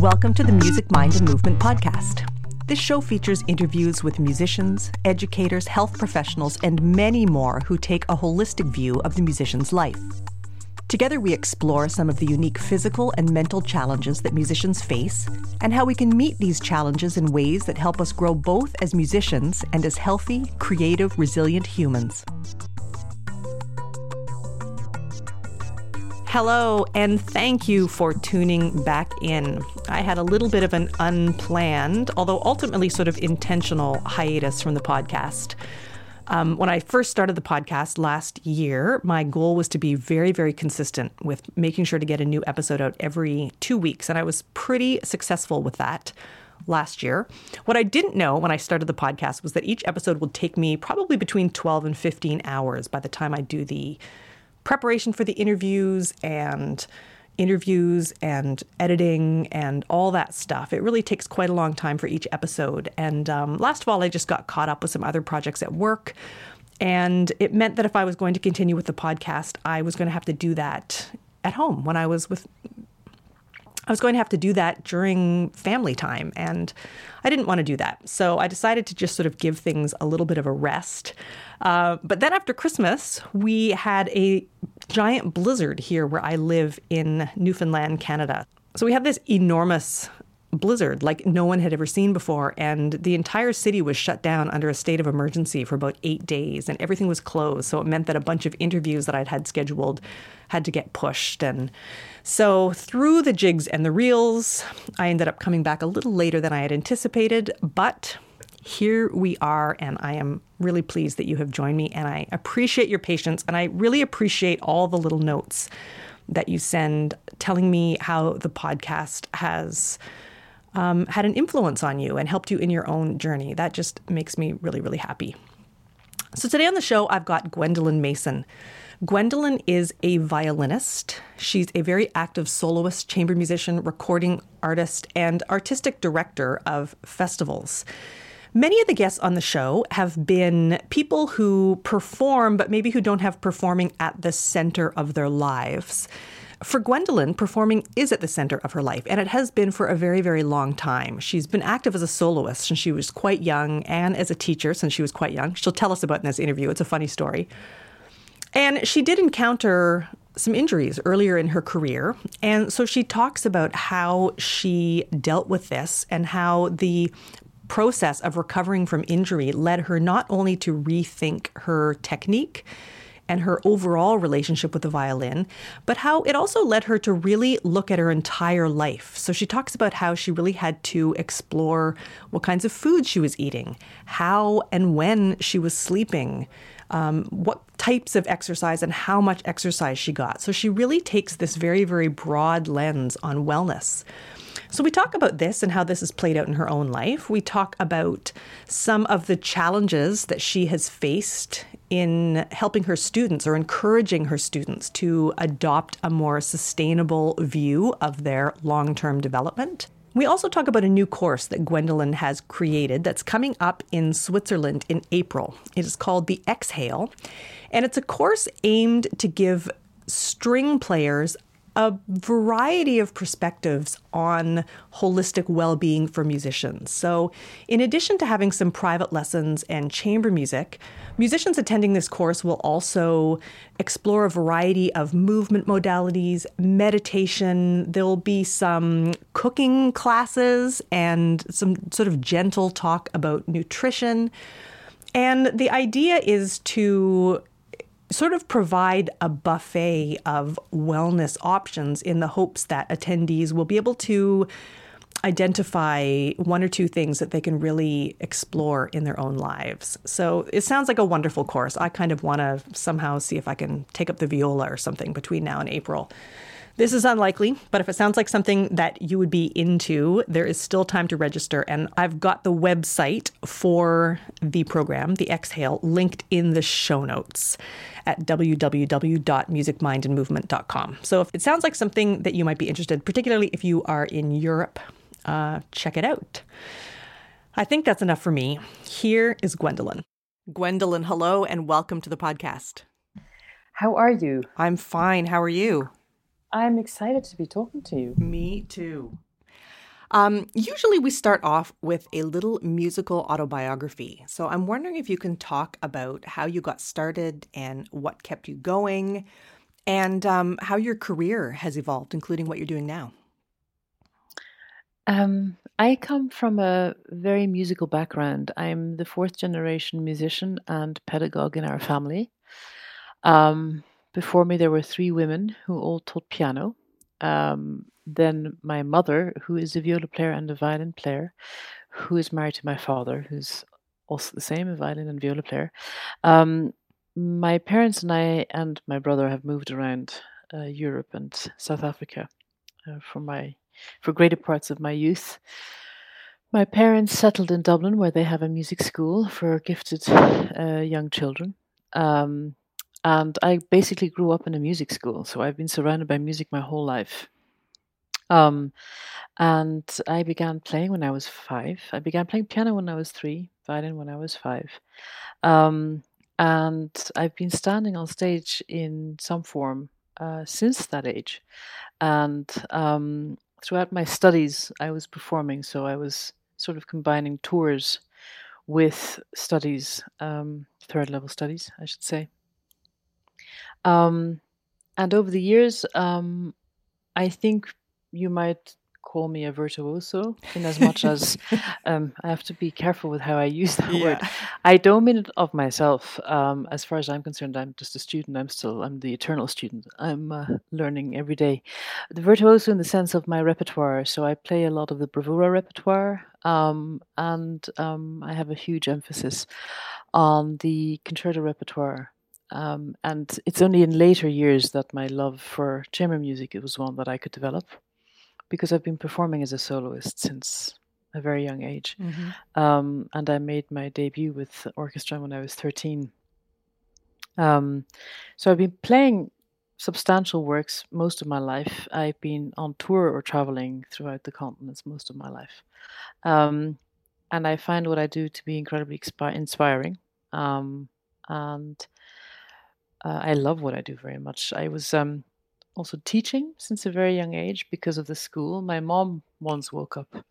Welcome to the Music, Mind, and Movement podcast. This show features interviews with musicians, educators, health professionals, and many more who take a holistic view of the musician's life. Together, we explore some of the unique physical and mental challenges that musicians face and how we can meet these challenges in ways that help us grow both as musicians and as healthy, creative, resilient humans. Hello, and thank you for tuning back in. I had a little bit of an unplanned, although ultimately sort of intentional hiatus from the podcast. Um, when I first started the podcast last year, my goal was to be very, very consistent with making sure to get a new episode out every two weeks. And I was pretty successful with that last year. What I didn't know when I started the podcast was that each episode would take me probably between 12 and 15 hours by the time I do the preparation for the interviews and interviews and editing and all that stuff. It really takes quite a long time for each episode. And um, last of all, I just got caught up with some other projects at work. And it meant that if I was going to continue with the podcast, I was going to have to do that at home when I was with I was going to have to do that during family time, and I didn't want to do that. So I decided to just sort of give things a little bit of a rest. Uh, but then after Christmas, we had a giant blizzard here where I live in Newfoundland, Canada. So we have this enormous blizzard like no one had ever seen before. And the entire city was shut down under a state of emergency for about eight days, and everything was closed. So it meant that a bunch of interviews that I'd had scheduled had to get pushed. And so through the jigs and the reels, I ended up coming back a little later than I had anticipated, but here we are, and I am really pleased that you have joined me, and I appreciate your patience, and I really appreciate all the little notes that you send telling me how the podcast has um, had an influence on you and helped you in your own journey. That just makes me really, really happy. So today on the show, I've got Gwendolyn Masin. Gwendolyn is a violinist. She's a very active soloist, chamber musician, recording artist, and artistic director of festivals. Many of the guests on the show have been people who perform, but maybe who don't have performing at the center of their lives. For Gwendolyn, performing is at the center of her life, and it has been for a very, very long time. She's been active as a soloist since she was quite young and as a teacher since she was quite young. She'll tell us about in this interview. It's a funny story. And she did encounter some injuries earlier in her career. And so she talks about how she dealt with this and how the process of recovering from injury led her not only to rethink her technique and her overall relationship with the violin, but how it also led her to really look at her entire life. So she talks about how she really had to explore what kinds of food she was eating, how and when she was sleeping, um, what types of exercise and how much exercise she got. So she really takes this very, very broad lens on wellness. So, we talk about this and how this has played out in her own life. We talk about some of the challenges that she has faced in helping her students or encouraging her students to adopt a more sustainable view of their long term development. We also talk about a new course that Gwendolyn has created that's coming up in Switzerland in April. It is called the Exhale, and it's a course aimed to give string players a variety of perspectives on holistic well being for musicians. So, in addition to having some private lessons and chamber music, musicians attending this course will also explore a variety of movement modalities, meditation. There'll be some cooking classes and some sort of gentle talk about nutrition. And the idea is to sort of provide a buffet of wellness options in the hopes that attendees will be able to identify one or two things that they can really explore in their own lives. So it sounds like a wonderful course. I kind of want to somehow see if I can take up the viola or something between now and April. This is unlikely, but if it sounds like something that you would be into, there is still time to register. And I've got the website for the program, the Exhale, linked in the show notes at www.musicmindandmovement.com. So if it sounds like something that you might be interested, particularly if you are in Europe, uh, check it out. I think that's enough for me. Here is Gwendolyn. Gwendolyn, hello and welcome to the podcast. How are you? I'm fine. How are you? I'm excited to be talking to you. Me too. Um, usually, we start off with a little musical autobiography. So, I'm wondering if you can talk about how you got started and what kept you going, and um, how your career has evolved, including what you're doing now. Um, I come from a very musical background. I'm the fourth generation musician and pedagogue in our family. Um, before me, there were three women who all taught piano. Um, then my mother, who is a viola player and a violin player, who is married to my father, who's also the same, a violin and viola player. Um, my parents and I and my brother have moved around uh, Europe and South Africa uh, for my for greater parts of my youth. My parents settled in Dublin, where they have a music school for gifted uh, young children. Um, and I basically grew up in a music school, so I've been surrounded by music my whole life. Um, and I began playing when I was five. I began playing piano when I was three, violin when I was five. Um, and I've been standing on stage in some form uh, since that age. And um, throughout my studies, I was performing, so I was sort of combining tours with studies, um, third level studies, I should say. Um, and over the years, um, I think you might call me a virtuoso in as much as um, I have to be careful with how I use that yeah. word. I don't mean it of myself. Um, as far as I'm concerned, I'm just a student. I'm still, I'm the eternal student. I'm uh, learning every day. The virtuoso in the sense of my repertoire. So I play a lot of the bravura repertoire, um, and um, I have a huge emphasis on the concerto repertoire. Um, and it's only in later years that my love for chamber music was one that I could develop because I've been performing as a soloist since a very young age. Mm-hmm. Um, and I made my debut with orchestra when I was 13. Um, so I've been playing substantial works most of my life. I've been on tour or traveling throughout the continents most of my life. Um, and I find what I do to be incredibly expi- inspiring. Um, and uh, I love what I do very much. I was um, also teaching since a very young age because of the school. My mom once woke up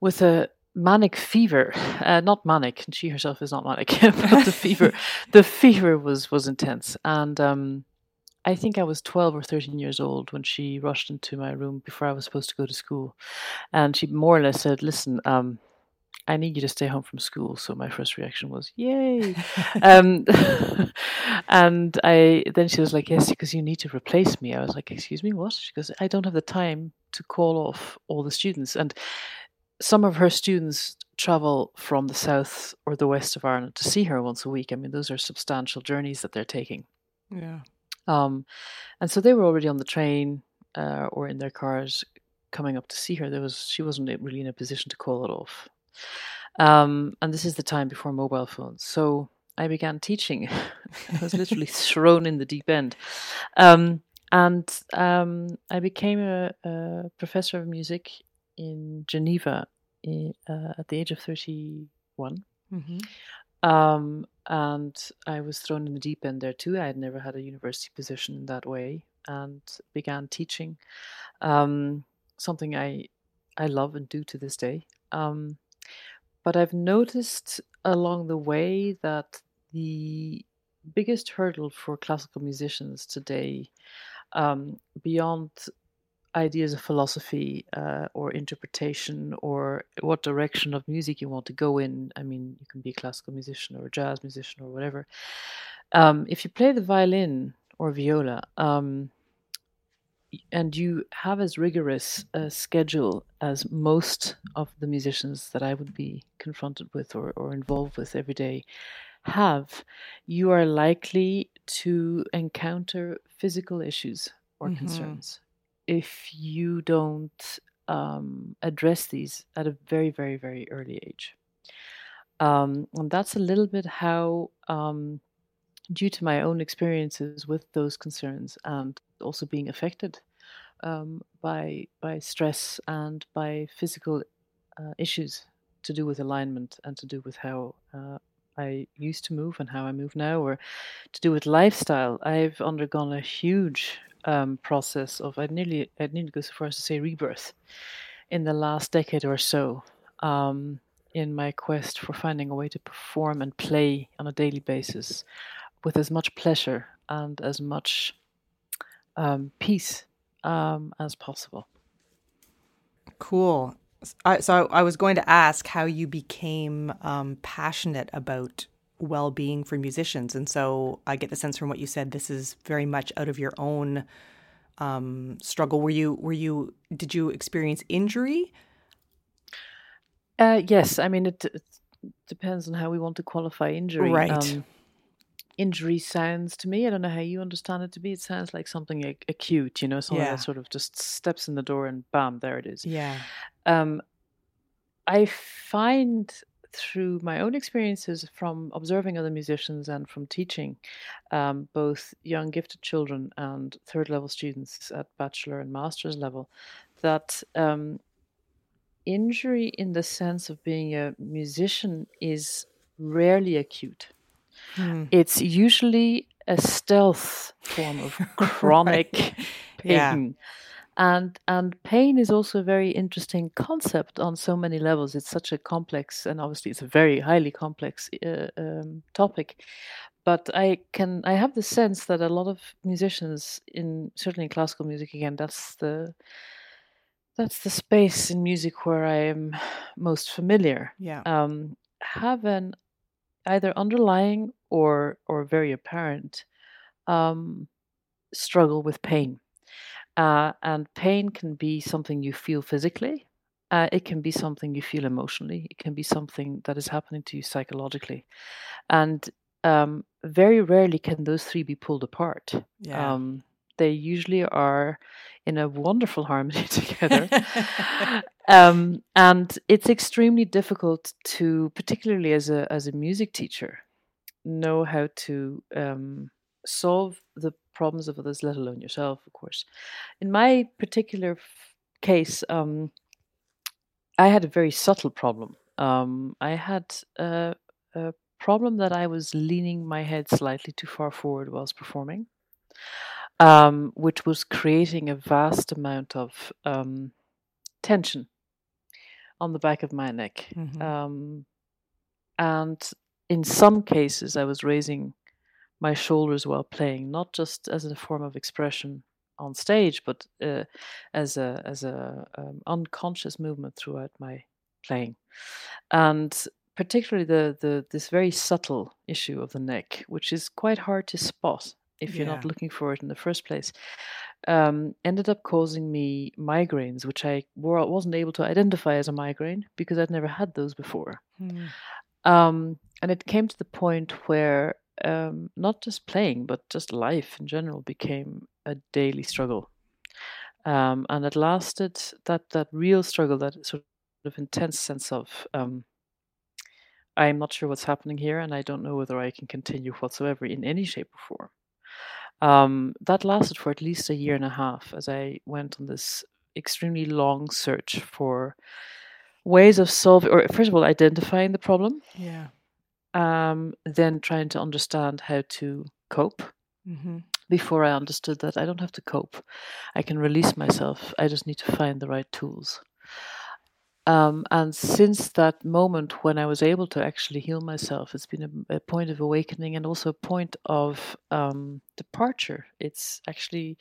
with a manic fever, uh, not manic, and she herself is not manic, but the fever, the fever was was intense, and um, I think I was twelve or thirteen years old when she rushed into my room before I was supposed to go to school, and she more or less said, "Listen, um, I need you to stay home from school. So my first reaction was, yay. um, and I then she was like, yes, because you need to replace me. I was like, excuse me, what? She goes, I don't have the time to call off all the students. And some of her students travel from the south or the west of Ireland to see her once a week. I mean, those are substantial journeys that they're taking. Yeah. Um, and so they were already on the train uh, or in their cars coming up to see her. There was she wasn't really in a position to call it off. Um, and this is the time before mobile phones. So I began teaching. I was literally thrown in the deep end. Um, and um, I became a, a, professor of music in Geneva in, uh, at the age of 31. Mm-hmm. Um, and I was thrown in the deep end there too. I had never had a university position in that way and began teaching um, something I, I love and do to this day. Um, but I've noticed along the way that the biggest hurdle for classical musicians today, um, beyond ideas of philosophy uh, or interpretation or what direction of music you want to go in. I mean, you can be a classical musician or a jazz musician or whatever. Um, if you play the violin or viola, um, and you have as rigorous a schedule as most of the musicians that I would be confronted with or, or involved with every day have, you are likely to encounter physical issues or mm-hmm. concerns if you don't um, address these at a very, very, very early age. Um, and that's a little bit how, um, due to my own experiences with those concerns and also being affected um, by by stress and by physical uh, issues to do with alignment and to do with how uh, I used to move and how I move now, or to do with lifestyle. I've undergone a huge um, process of I nearly I nearly go so far as to say rebirth in the last decade or so um, in my quest for finding a way to perform and play on a daily basis with as much pleasure and as much um, peace um, as possible. Cool. I, so I was going to ask how you became um, passionate about well-being for musicians, and so I get the sense from what you said this is very much out of your own um, struggle. Were you were you did you experience injury? Uh, yes, I mean it, it, depends on how we want to qualify injury. Right. Injury sounds to me. I don't know how you understand it to be. It sounds like something ac- acute, you know, something yeah. that sort of just steps in the door and bam, there it is. Yeah. Um, I find through my own experiences from observing other musicians and from teaching um, both young gifted children and third level students at bachelor and master's level that um, injury in the sense of being a musician is rarely acute. Hmm. It's usually a stealth form of chronic right. pain. Yeah and and pain is also a very interesting concept on so many levels it's such a complex and obviously it's a very highly complex uh, um, topic but i can i have the sense that a lot of musicians in certainly in classical music again that's the that's the space in music where i am most familiar yeah um, have an either underlying or or very apparent um, struggle with pain uh, and pain can be something you feel physically. Uh, it can be something you feel emotionally. It can be something that is happening to you psychologically. And um, very rarely can those three be pulled apart. Yeah. Um, they usually are in a wonderful harmony together. um, and it's extremely difficult to, particularly as a, as a music teacher, know how to um, solve the problems of others, let alone yourself, of course. In my particular f- case, um, I had a very subtle problem. Um, I had a, a, problem that I was leaning my head slightly too far forward whilst performing, um, which was creating a vast amount of um, tension on the back of my neck. Mm-hmm. Um, and in some cases, I was raising my shoulders while playing, not just as a form of expression on stage, but uh, as a as a um, unconscious movement throughout my playing, and particularly the the this very subtle issue of the neck, which is quite hard to spot if you're yeah. not looking for it in the first place, um, ended up causing me migraines, which I wasn't able to identify as a migraine because I'd never had those before. Hmm. Um, and it came to the point where um, not just playing, but just life in general became a daily struggle. Um, and it lasted that that real struggle, that sort of intense sense of um, I'm not sure what's happening here, and I don't know whether I can continue whatsoever in any shape or form. Um, that lasted for at least a year and a half as I went on this extremely long search for ways of solving, or first of all, identifying the problem. Yeah um, then trying to understand how to cope. Mm-hmm. Before I understood that I don't have to cope, I can release myself. I just need to find the right tools. Um, and since that moment when I was able to actually heal myself, it's been a, a point of awakening and also a point of um, departure. It's actually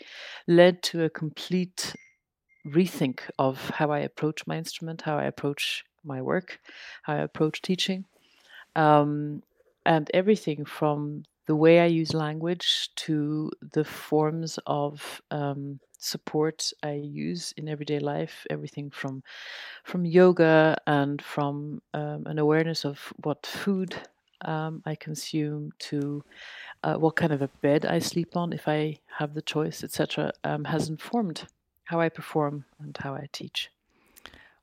led to a complete rethink of how I approach my instrument, how I approach my work, how I approach teaching um, and everything from the way I use language to the forms of um, support I use in everyday life. Everything from from yoga and from um, an awareness of what food um, I consume to uh, what kind of a bed I sleep on if I have the choice, etc., um, has informed how I perform and how I teach.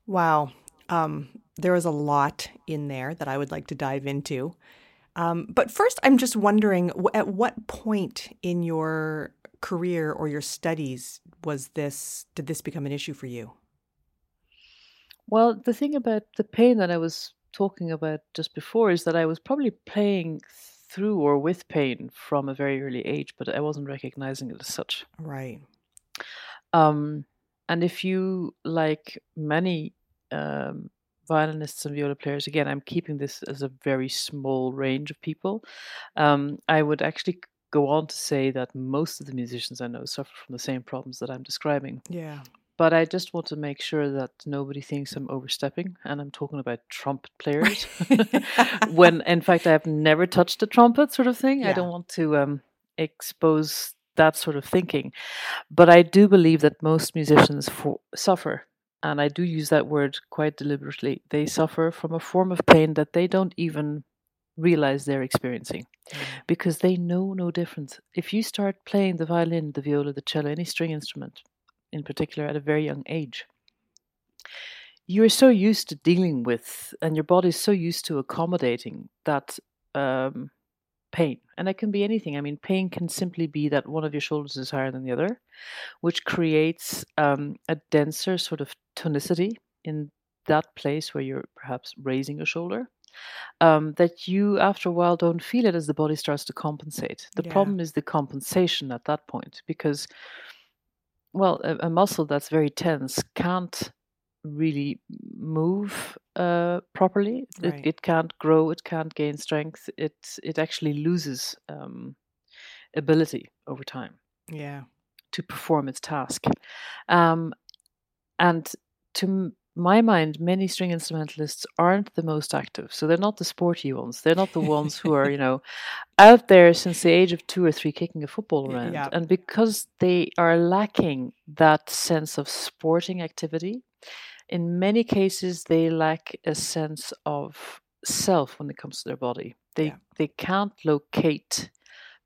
Wow, um, there is a lot in there that I would like to dive into. Um, but first, I'm just wondering at what point in your career or your studies was this did this become an issue for you? Well, the thing about the pain that I was talking about just before is that I was probably playing through or with pain from a very early age, but I wasn't recognizing it as such. Right. Um, and if you, like many um, violinists and viola players, again, I'm keeping this as a very small range of people. Um, I would actually go on to say that most of the musicians I know suffer from the same problems that I'm describing. Yeah. But I just want to make sure that nobody thinks I'm overstepping, and I'm talking about trumpet players. when in fact I have never touched a trumpet, sort of thing. Yeah. I don't want to um, expose that sort of thinking. But I do believe that most musicians for, suffer, and I do use that word quite deliberately. They suffer from a form of pain that they don't even realize they're experiencing because they know no difference. If you start playing the violin, the viola, the cello, any string instrument in particular at a very young age, you're so used to dealing with, and your body's so used to accommodating that um, pain. And it can be anything. I mean, pain can simply be that one of your shoulders is higher than the other, which creates um, a denser sort of tonicity in that place where you're perhaps raising your shoulder. Um, that you, after a while, don't feel it as the body starts to compensate. The Yeah. problem is the compensation at that point because, well, a, a muscle that's very tense can't really move uh, properly. It, Right. it can't grow. It can't gain strength. It it actually loses um, ability over time Yeah. to perform its task. Um, and to my mind, many string instrumentalists aren't the most active. So they're not the sporty ones. They're not the ones who are, you know, out there since the age of two or three kicking a football around. yeah. And because they are lacking that sense of sporting activity, in many cases they lack a sense of self when it comes to their body. They Yeah. they can't locate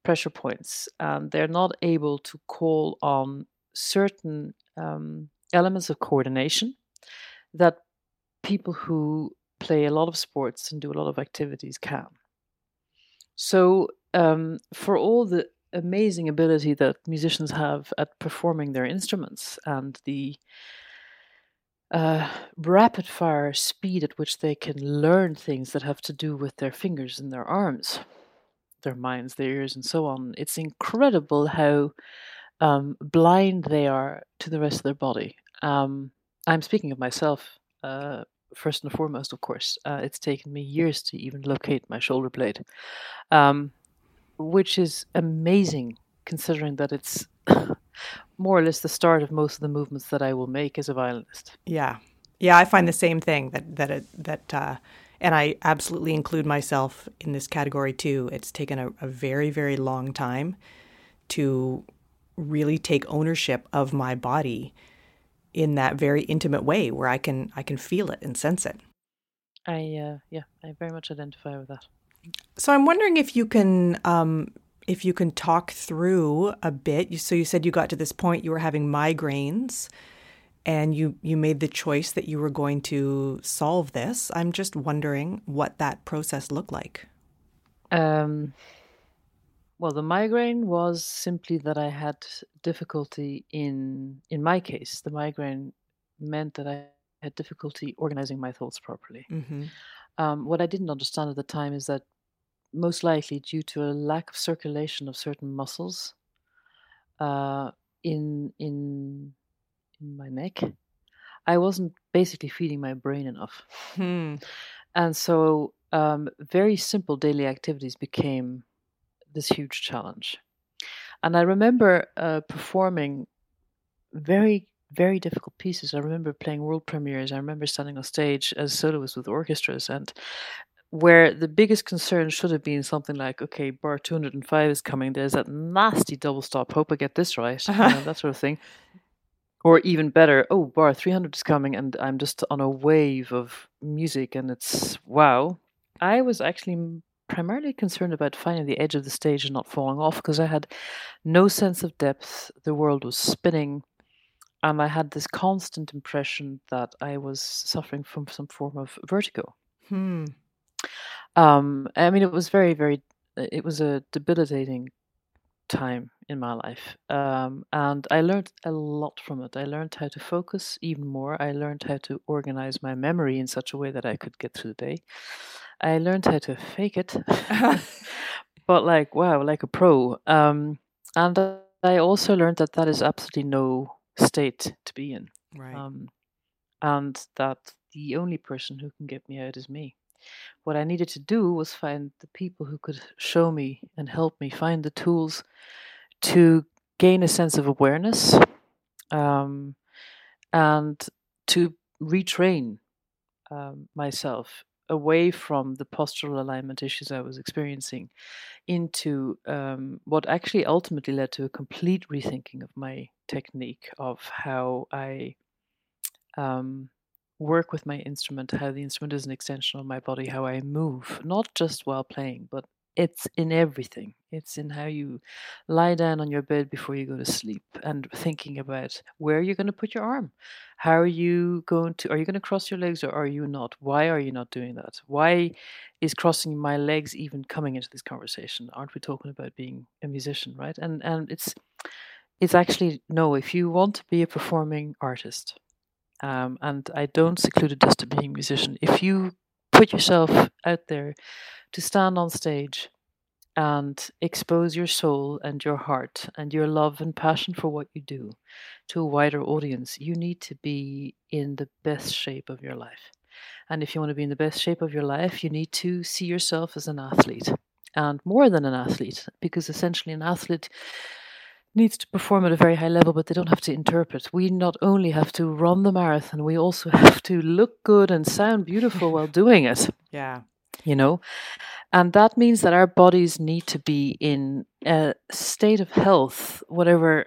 pressure points and they're not able to call on certain um, elements of coordination that people who play a lot of sports and do a lot of activities can. So, um, for all the amazing ability that musicians have at performing their instruments and the uh, rapid fire speed at which they can learn things that have to do with their fingers and their arms, their minds, their ears, and so on, it's incredible how um, blind they are to the rest of their body. Um, I'm speaking of myself uh, first and foremost, of course. Uh, it's taken me years to even locate my shoulder blade, um, which is amazing considering that it's more or less the start of most of the movements that I will make as a violinist. Yeah, yeah, I find the same thing that that it, that, uh, and I absolutely include myself in this category too. It's taken a, a very very long time to really take ownership of my body in that very intimate way, where I can I can feel it and sense it. I uh, yeah, I very much identify with that. So I'm wondering if you can um, if you can talk through a bit. So you said you got to this point you were having migraines and you you made the choice that you were going to solve this. I'm just wondering what that process looked like. Um, well, the migraine was simply that I had difficulty in in my case. The migraine meant that I had difficulty organizing my thoughts properly. Mm-hmm. Um, what I didn't understand at the time is that most likely due to a lack of circulation of certain muscles uh, in in in my neck, I wasn't basically feeding my brain enough, Hmm. and so um, very simple daily activities became this huge challenge. And I remember uh, performing very very difficult pieces. I remember playing world premieres. I remember standing on stage as soloists with orchestras, and where the biggest concern should have been something like, okay, bar 205 is coming. There's that nasty double stop. Hope I get this right. you know, that sort of thing. Or even better, oh, bar 300 is coming, and I'm just on a wave of music, and it's wow. I was actually primarily concerned about finding the edge of the stage and not falling off because I had no sense of depth. The world was spinning, and I had this constant impression that I was suffering from some form of vertigo. Hmm. Um, I mean, it was very, very, uh, it was a debilitating time in my life. Um, and I learned a lot from it. I learned how to focus even more. I learned how to organize my memory in such a way that I could get through the day. I learned how to fake it, but like, wow, like a pro. Um, and I also learned that that is absolutely no state to be in. Right. Um, and that the only person who can get me out is me. What I needed to do was find the people who could show me and help me find the tools to gain a sense of awareness um, and to retrain um, myself away from the postural alignment issues I was experiencing into um, what actually ultimately led to a complete rethinking of my technique of how I um, work with my instrument, how the instrument is an extension of my body, how I move, not just while playing, but it's in everything. It's in how you lie down on your bed before you go to sleep and thinking about where you're going to put your arm. How are you going to, are you going to cross your legs or are you not? Why are you not doing that? Why is crossing my legs even coming into this conversation? Aren't we talking about being a musician, right? And, and it's, it's actually, no, if you want to be a performing artist, um, and I don't seclude it just to being a musician, if you put yourself out there to stand on stage and expose your soul and your heart and your love and passion for what you do to a wider audience, you need to be in the best shape of your life. And if you want to be in the best shape of your life, you need to see yourself as an athlete and more than an athlete, because essentially an athlete needs to perform at a very high level, but they don't have to interpret. We not only have to run the marathon, we also have to look good and sound beautiful while doing it. Yeah you know and that means that our bodies need to be in a state of health whatever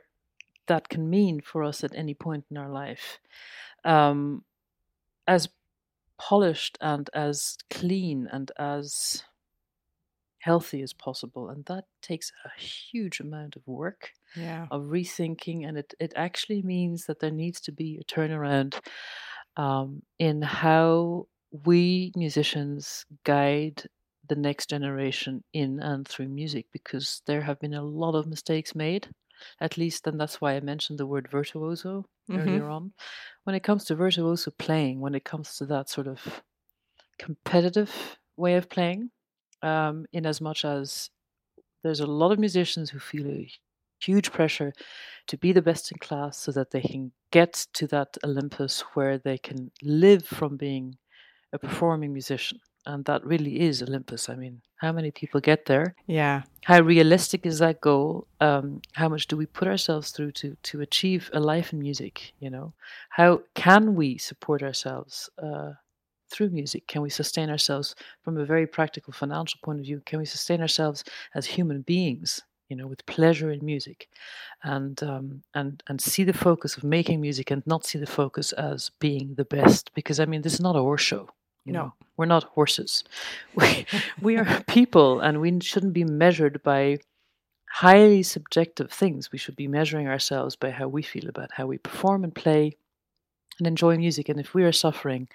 that can mean for us at any point in our life um, as polished and as clean and as healthy as possible and that takes a huge amount of work yeah of rethinking and it, it actually means that there needs to be a turnaround um, in how we musicians guide the next generation in and through music because there have been a lot of mistakes made at least and that's why i mentioned the word virtuoso mm-hmm. earlier on when it comes to virtuoso playing when it comes to that sort of competitive way of playing um, in as much as there's a lot of musicians who feel a huge pressure to be the best in class so that they can get to that olympus where they can live from being a performing musician. And that really is Olympus. I mean, how many people get there? Yeah. How realistic is that goal? Um, how much do we put ourselves through to to achieve a life in music? You know, how can we support ourselves uh, through music? Can we sustain ourselves from a very practical financial point of view? Can we sustain ourselves as human beings? You know, with pleasure in music, and um, and and see the focus of making music, and not see the focus as being the best. Because I mean, this is not a horse show you no. know, we're not horses. We, we are people, and we shouldn't be measured by highly subjective things. We should be measuring ourselves by how we feel about how we perform and play and enjoy music. And if we are suffering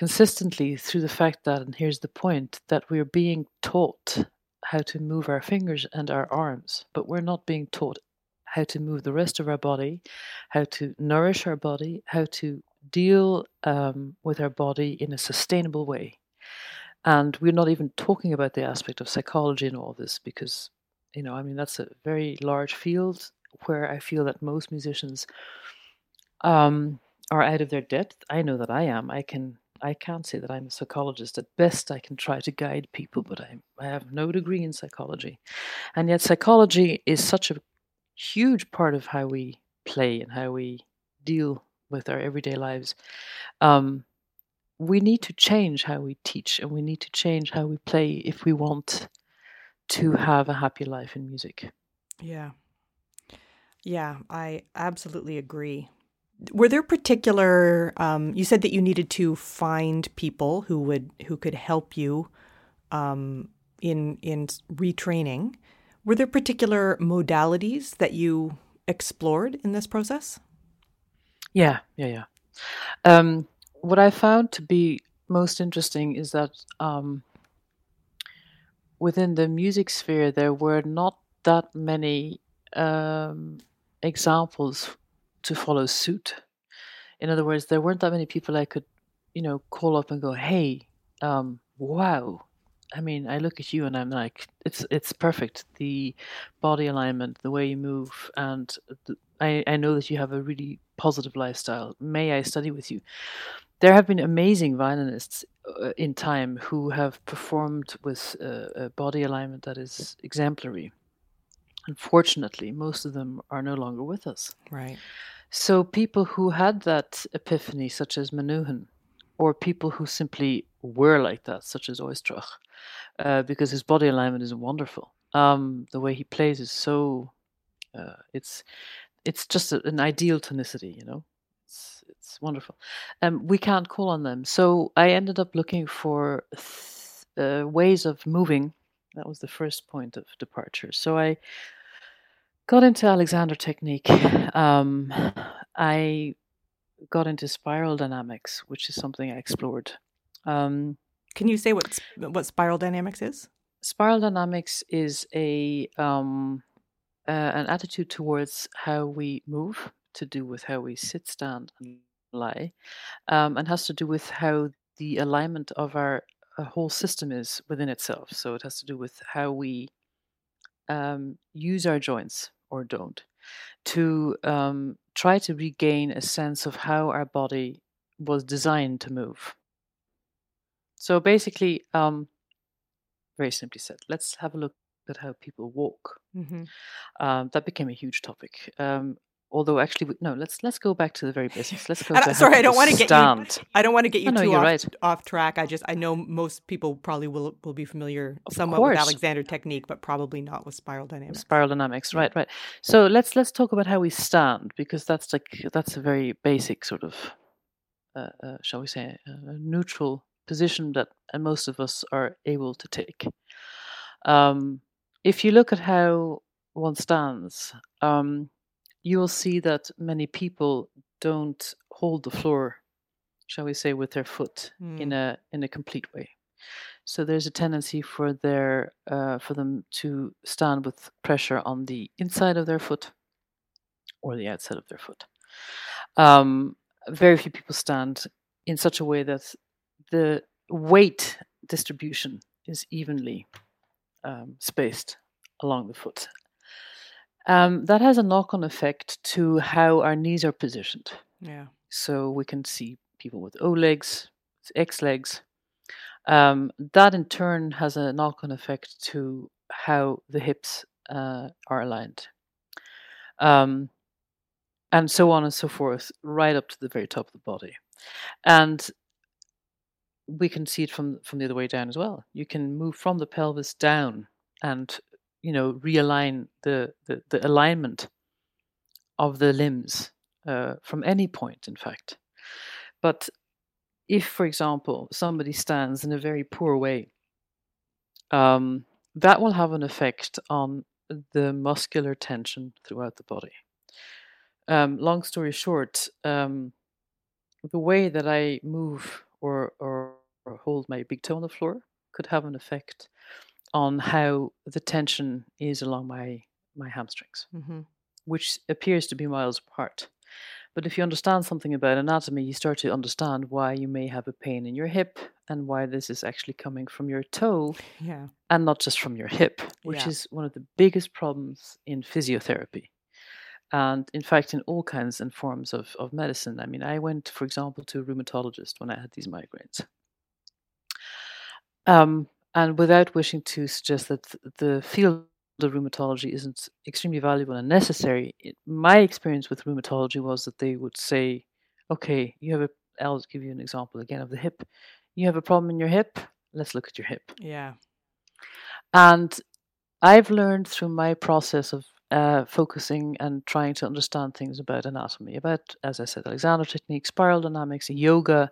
consistently through the fact that, and here's the point, that we're being taught how to move our fingers and our arms, but we're not being taught how to move the rest of our body, how to nourish our body, how to deal um, with our body in a sustainable way. And we're not even talking about the aspect of psychology in all this because, you know, I mean, that's a very large field where I feel that most musicians um, are out of their depth. I know that I am. I can. I can't say that I'm a psychologist. At best, I can try to guide people, but I, I have no degree in psychology. And yet, psychology is such a huge part of how we play and how we deal with our everyday lives, um, we need to change how we teach and we need to change how we play if we want to have a happy life in music. Yeah. Yeah, I absolutely agree. Were there particular um, you said that you needed to find people who would who could help you um, in in retraining. Were there particular modalities that you explored in this process? Yeah, yeah, yeah. Um, what I found to be most interesting is that um, within the music sphere, there were not that many um, examples to follow suit. In other words, there weren't that many people I could, you know, call up and go, "Hey, um, wow, I mean, I look at you and I'm like, it's it's perfect. The body alignment, the way you move, and the, I, I know that you have a really positive lifestyle. May I study with you? There have been amazing violinists uh, in time who have performed with uh, a body alignment that is exemplary. Unfortunately, most of them are no longer with us. Right. So people who had that epiphany, such as Menuhin, or people who simply were like that, such as Oistrakh, uh, because his body alignment is wonderful. Um, the way he plays is so uh, it's it's just a, an ideal tonicity, you know. It's it's wonderful. Um, we can't call on them, so I ended up looking for th- uh, ways of moving. That was the first point of departure. So I got into Alexander technique. Um, I got into spiral dynamics, which is something I explored. Um, Can you say what what spiral dynamics is? Spiral dynamics is a um, uh, an attitude towards how we move, to do with how we sit, stand, and lie, um, and has to do with how the alignment of our uh, whole system is within itself. So it has to do with how we um, use our joints or don't to um, try to regain a sense of how our body was designed to move. So basically, um, very simply said, let's have a look at how people walk. Mm-hmm. Um, that became a huge topic. Um, although actually, we, no, let's let's go back to the very basics. Let's go. To how sorry, I don't want to get stand. you. I don't want to get you no, too off, right. off track. I just I know most people probably will will be familiar Of somewhat with. Alexander technique, but probably not with spiral dynamics. Spiral dynamics, right, right. So let's let's talk about how we stand because that's like that's a very basic sort of, uh, uh, shall we say, a neutral position that uh, most of us are able to take. Um, if you look at how one stands, um, you will see that many people don't hold the floor, shall we say, with their foot in Mm. a in a complete way. So there's a tendency for their uh, for them to stand with pressure on the inside of their foot or the outside of their foot. Um, very few people stand in such a way that the weight distribution is evenly um, spaced along the foot. Um, that has a knock-on effect to how our knees are positioned. Yeah. So we can see people with O legs, X legs. Um, that in turn has a knock on effect to how the hips uh, are aligned. Um, and so on and so forth, right up to the very top of the body. And we can see it from from the other way down as well. You can move from the pelvis down and you know realign the the, the alignment of the limbs uh, from any point, in fact. But if, for example, somebody stands in a very poor way, um, that will have an effect on the muscular tension throughout the body. Um, long story short, um, the way that I move or, or, or hold my big toe on the floor could have an effect on how the tension is along my my hamstrings hmm which appears to be miles apart. But if you understand something about anatomy, you start to understand why you may have a pain in your hip and why this is actually coming from your toe Yeah. and not just from your hip, which Yeah. is one of the biggest problems in physiotherapy. And in fact, in all kinds and forms of, of medicine. I mean, I went, for example, to a rheumatologist when I had these migraines. Um, and without wishing to suggest that the field of rheumatology isn't extremely valuable and necessary, it, my experience with rheumatology was that they would say, okay, you have a, I'll give you an example again of the hip. You have a problem in your hip, let's look at your hip. Yeah. And I've learned through my process of uh, focusing and trying to understand things about anatomy, about, as I said, Alexander technique, spiral dynamics, yoga,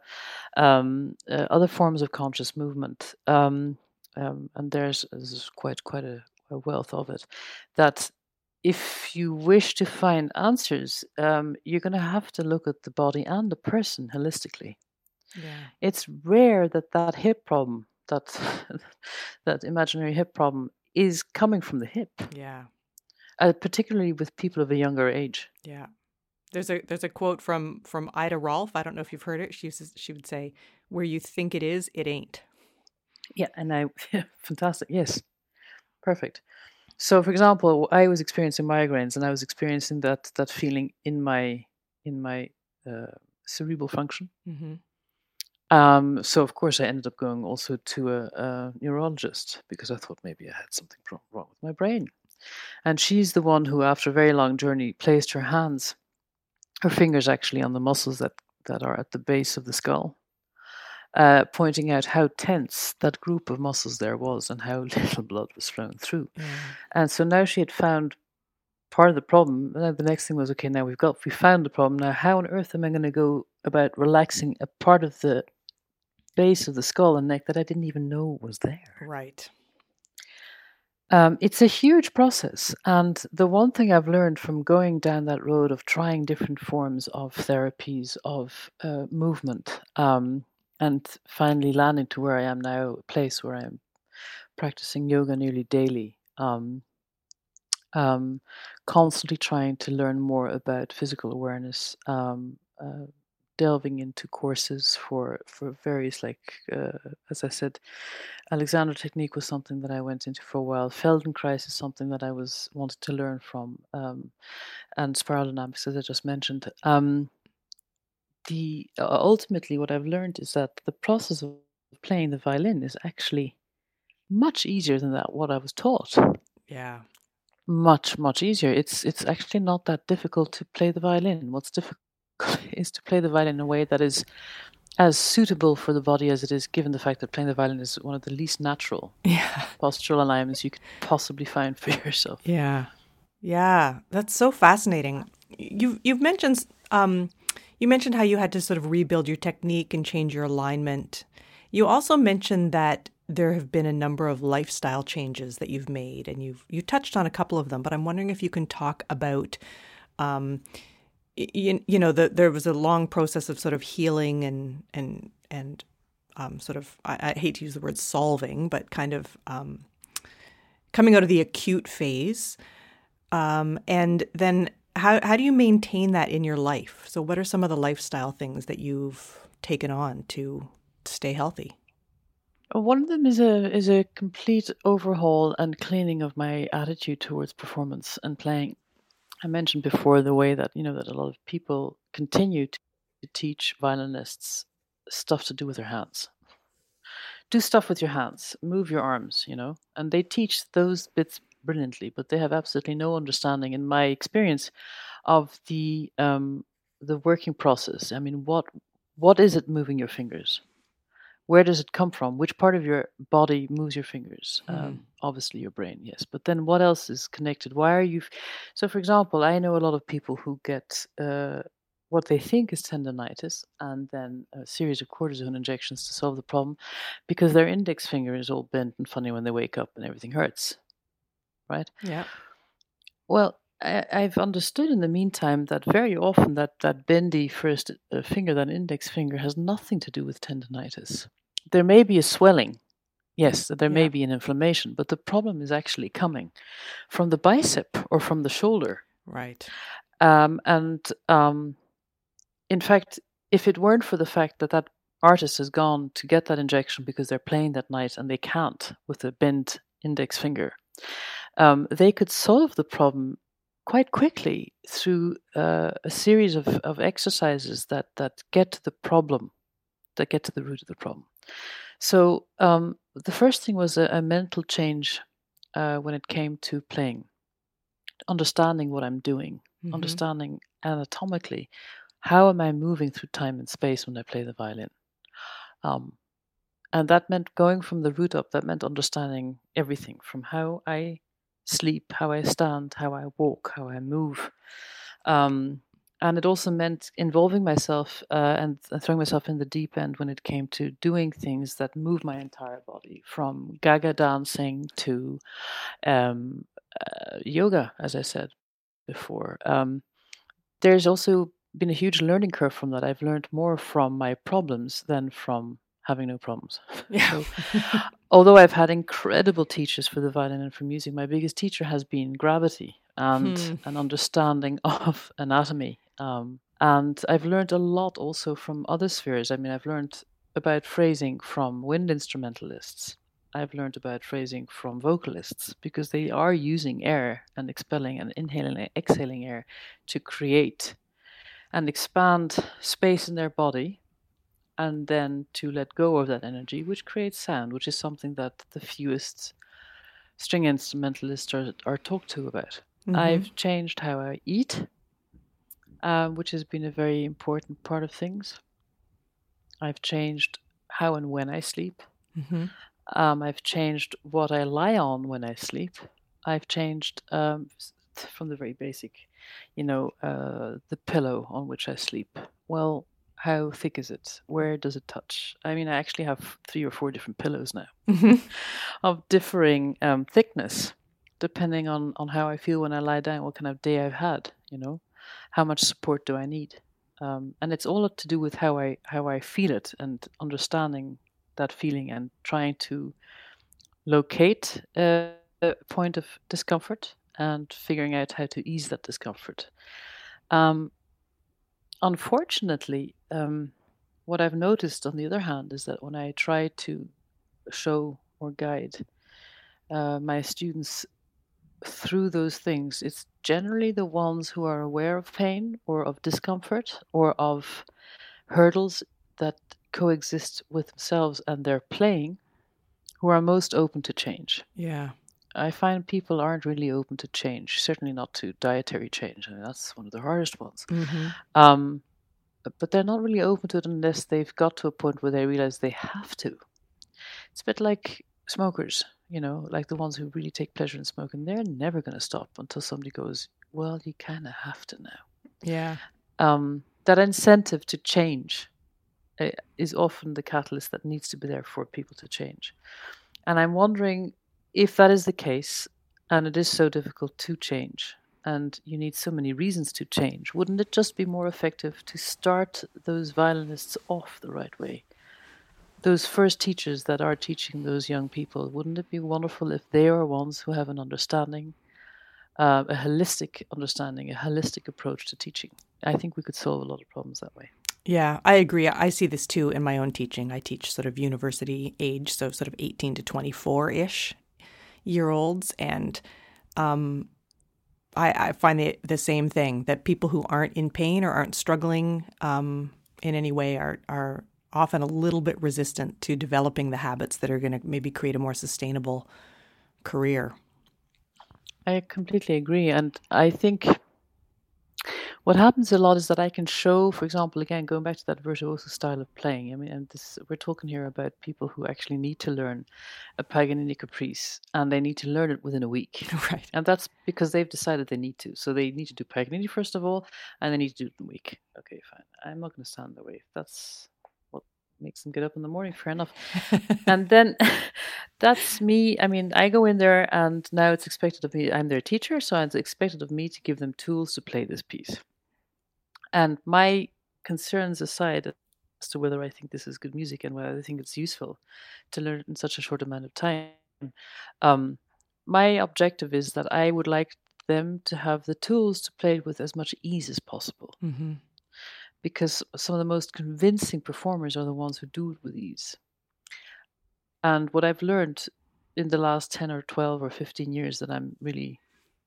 um, uh, other forms of conscious movement. Um, um, and there's, there's quite quite a, a wealth of it. That if you wish to find answers, um, you're going to have to look at the body and the person holistically Yeah. it's rare that that hip problem that that imaginary hip problem is coming from the hip Yeah. uh, particularly with people of a younger age Yeah. There's a there's a quote from from Ida Rolf. I don't know if you've heard it. She uses, she would say, "Where you think it is, it ain't." Yeah and i fantastic yes perfect So, for example, I was experiencing migraines, and I was experiencing that that feeling in my in my uh, cerebral function. Mm-hmm. Um, so, of course, I ended up going also to a, a neurologist because I thought maybe I had something wrong with my brain. And she's the one who, after a very long journey, placed her hands, her fingers actually, on the muscles that that are at the base of the skull uh, pointing out how tense that group of muscles there was and how little blood was flowing through. Yeah. And so now she had found part of the problem. And the next thing was, okay, now we've got we found the problem. Now, how on earth am I going to go about relaxing a part of the base of the skull and neck that I didn't even know was there? Right. Um, it's a huge process. And the one thing I've learned from going down that road of trying different forms of therapies, of uh, movement, um, and finally landing to where I am now, a place where I'm practicing yoga nearly daily. Um, um, constantly trying to learn more about physical awareness, um, uh, delving into courses for for various like uh, as I said, Alexander technique was something that I went into for a while. Feldenkrais is something that I was wanted to learn from, um, and spiral dynamics as I just mentioned. Um, the uh, ultimately what I've learned is that the process of playing the violin is actually much easier than that what I was taught. Yeah. Much much easier. It's it's actually not that difficult to play the violin. What's difficult is to play the violin in a way that is as suitable for the body as it is, given the fact that playing the violin is one of the least natural yeah. postural alignments you could possibly find for yourself. Yeah, yeah, that's so fascinating. You you've mentioned um, you mentioned how you had to sort of rebuild your technique and change your alignment. You also mentioned that there have been a number of lifestyle changes that you've made, and you've you touched on a couple of them. But I'm wondering if you can talk about, um, you, you know, the, there was a long process of sort of healing and and and um, sort of I, I, hate to use the word solving, but kind of um, coming out of the acute phase, um, and then how how do you maintain that in your life? So what are some of the lifestyle things that you've taken on to stay healthy? One of them is a is a complete overhaul and cleaning of my attitude towards performance and playing. I mentioned before the way that you know that a lot of people continue to teach violinists stuff to do with their hands. Do stuff with your hands, move your arms, you know, and they teach those bits brilliantly, but they have absolutely no understanding, in my experience, of the um, the working process. I mean, what what is it moving your fingers? Where does it come from? Which part of your body moves your fingers? Mm. Um, obviously, your brain, yes. But then, what else is connected? Why are you? F- so, for example, I know a lot of people who get uh, what they think is tendonitis and then a series of cortisone injections to solve the problem because their index finger is all bent and funny when they wake up and everything hurts right? Yeah. Well, I, have understood in the meantime that very often that, that bendy first uh, finger, that index finger, has nothing to do with tendonitis. There may be a swelling, yes, there may be an inflammation, but the problem is actually coming from the bicep or from the shoulder. Right. Um, and um, in fact, if it weren't for the fact that that artist has gone to get that injection because they're playing that night and they can't with a bent index finger, um, they could solve the problem quite quickly through uh, a series of, of exercises that, that get to the problem, that get to the root of the problem. So um, the first thing was a, a mental change uh, when it came to playing, understanding what I'm doing, mm-hmm. understanding anatomically how am I moving through time and space when I play the violin. Um, and that meant going from the root up. That meant understanding everything from how I sleep, how I stand, how I walk, how I move. Um, and it also meant involving myself uh, and, and, throwing myself in the deep end when it came to doing things that move my entire body, from gaga dancing to um, uh, yoga, as I said before. Um, there's also been a huge learning curve from that. I've learned more from my problems than from having no problems. Yeah. so, although I've had incredible teachers for the violin and for music, my biggest teacher has been gravity and hmm. an understanding of anatomy. Um, and I've learned a lot also from other spheres. I mean, I've learned about phrasing from wind instrumentalists. I've learned about phrasing from vocalists because they are using air and expelling and inhaling and exhaling air to create and expand space in their body and then to let go of that energy, which creates sound, which is something that the fewest string instrumentalists are, are talked to about. Mm-hmm. I've changed how I eat, um, which has been a very important part of things. I've changed how and when I sleep. Mm-hmm. Um, I've changed what I lie on when I sleep. I've changed um, from the very basic, you know, uh, the pillow on which I sleep. Well, how thick is it? Where does it touch? I mean, I actually have three or four different pillows now of differing um, thickness, depending on, on how I feel when I lie down, what kind of day I've had, you know, how much support do I need? Um, and it's all to do with how I how I feel it and understanding that feeling and trying to locate a, a point of discomfort and figuring out how to ease that discomfort. Um, unfortunately, um, what I've noticed, on the other hand, is that when I try to show or guide uh, my students through those things, it's generally the ones who are aware of pain or of discomfort or of hurdles that coexist with themselves and their playing who are most open to change. Yeah. I find people aren't really open to change, certainly not to dietary change. I mean, that's one of the hardest ones. Mm-hmm. Um, but they're not really open to it unless they've got to a point where they realize they have to. It's a bit like smokers, you know, like the ones who really take pleasure in smoking. They're never going to stop until somebody goes, well, you kind of have to now. Yeah. Um, that incentive to change uh, is often the catalyst that needs to be there for people to change. And I'm wondering if that is the case, and it is so difficult to change, and you need so many reasons to change, wouldn't it just be more effective to start those violinists off the right way? Those first teachers that are teaching those young people, wouldn't it be wonderful if they are ones who have an understanding, uh, a holistic understanding, a holistic approach to teaching? I think we could solve a lot of problems that way. Yeah, I agree. I see this too in my own teaching. I teach sort of university age, so sort of 18 to 24 ish year olds. And um, I, I, find the, the same thing that people who aren't in pain or aren't struggling um, in any way are, are often a little bit resistant to developing the habits that are going to maybe create a more sustainable career. I completely agree. And I think what happens a lot is that I can show, for example, again going back to that virtuoso style of playing. I mean, and this we're talking here about people who actually need to learn a Paganini caprice, and they need to learn it within a week, right? And that's because they've decided they need to. So they need to do Paganini first of all, and they need to do it in a week. Okay, fine. I'm not going to stand in the way. That's what makes them get up in the morning. Fair enough. and then that's me. I mean, I go in there, and now it's expected of me. I'm their teacher, so it's expected of me to give them tools to play this piece. And my concerns aside as to whether I think this is good music and whether I think it's useful to learn in such a short amount of time, um, my objective is that I would like them to have the tools to play it with as much ease as possible. Mm-hmm. Because some of the most convincing performers are the ones who do it with ease. And what I've learned in the last 10 or 12 or 15 years that I'm really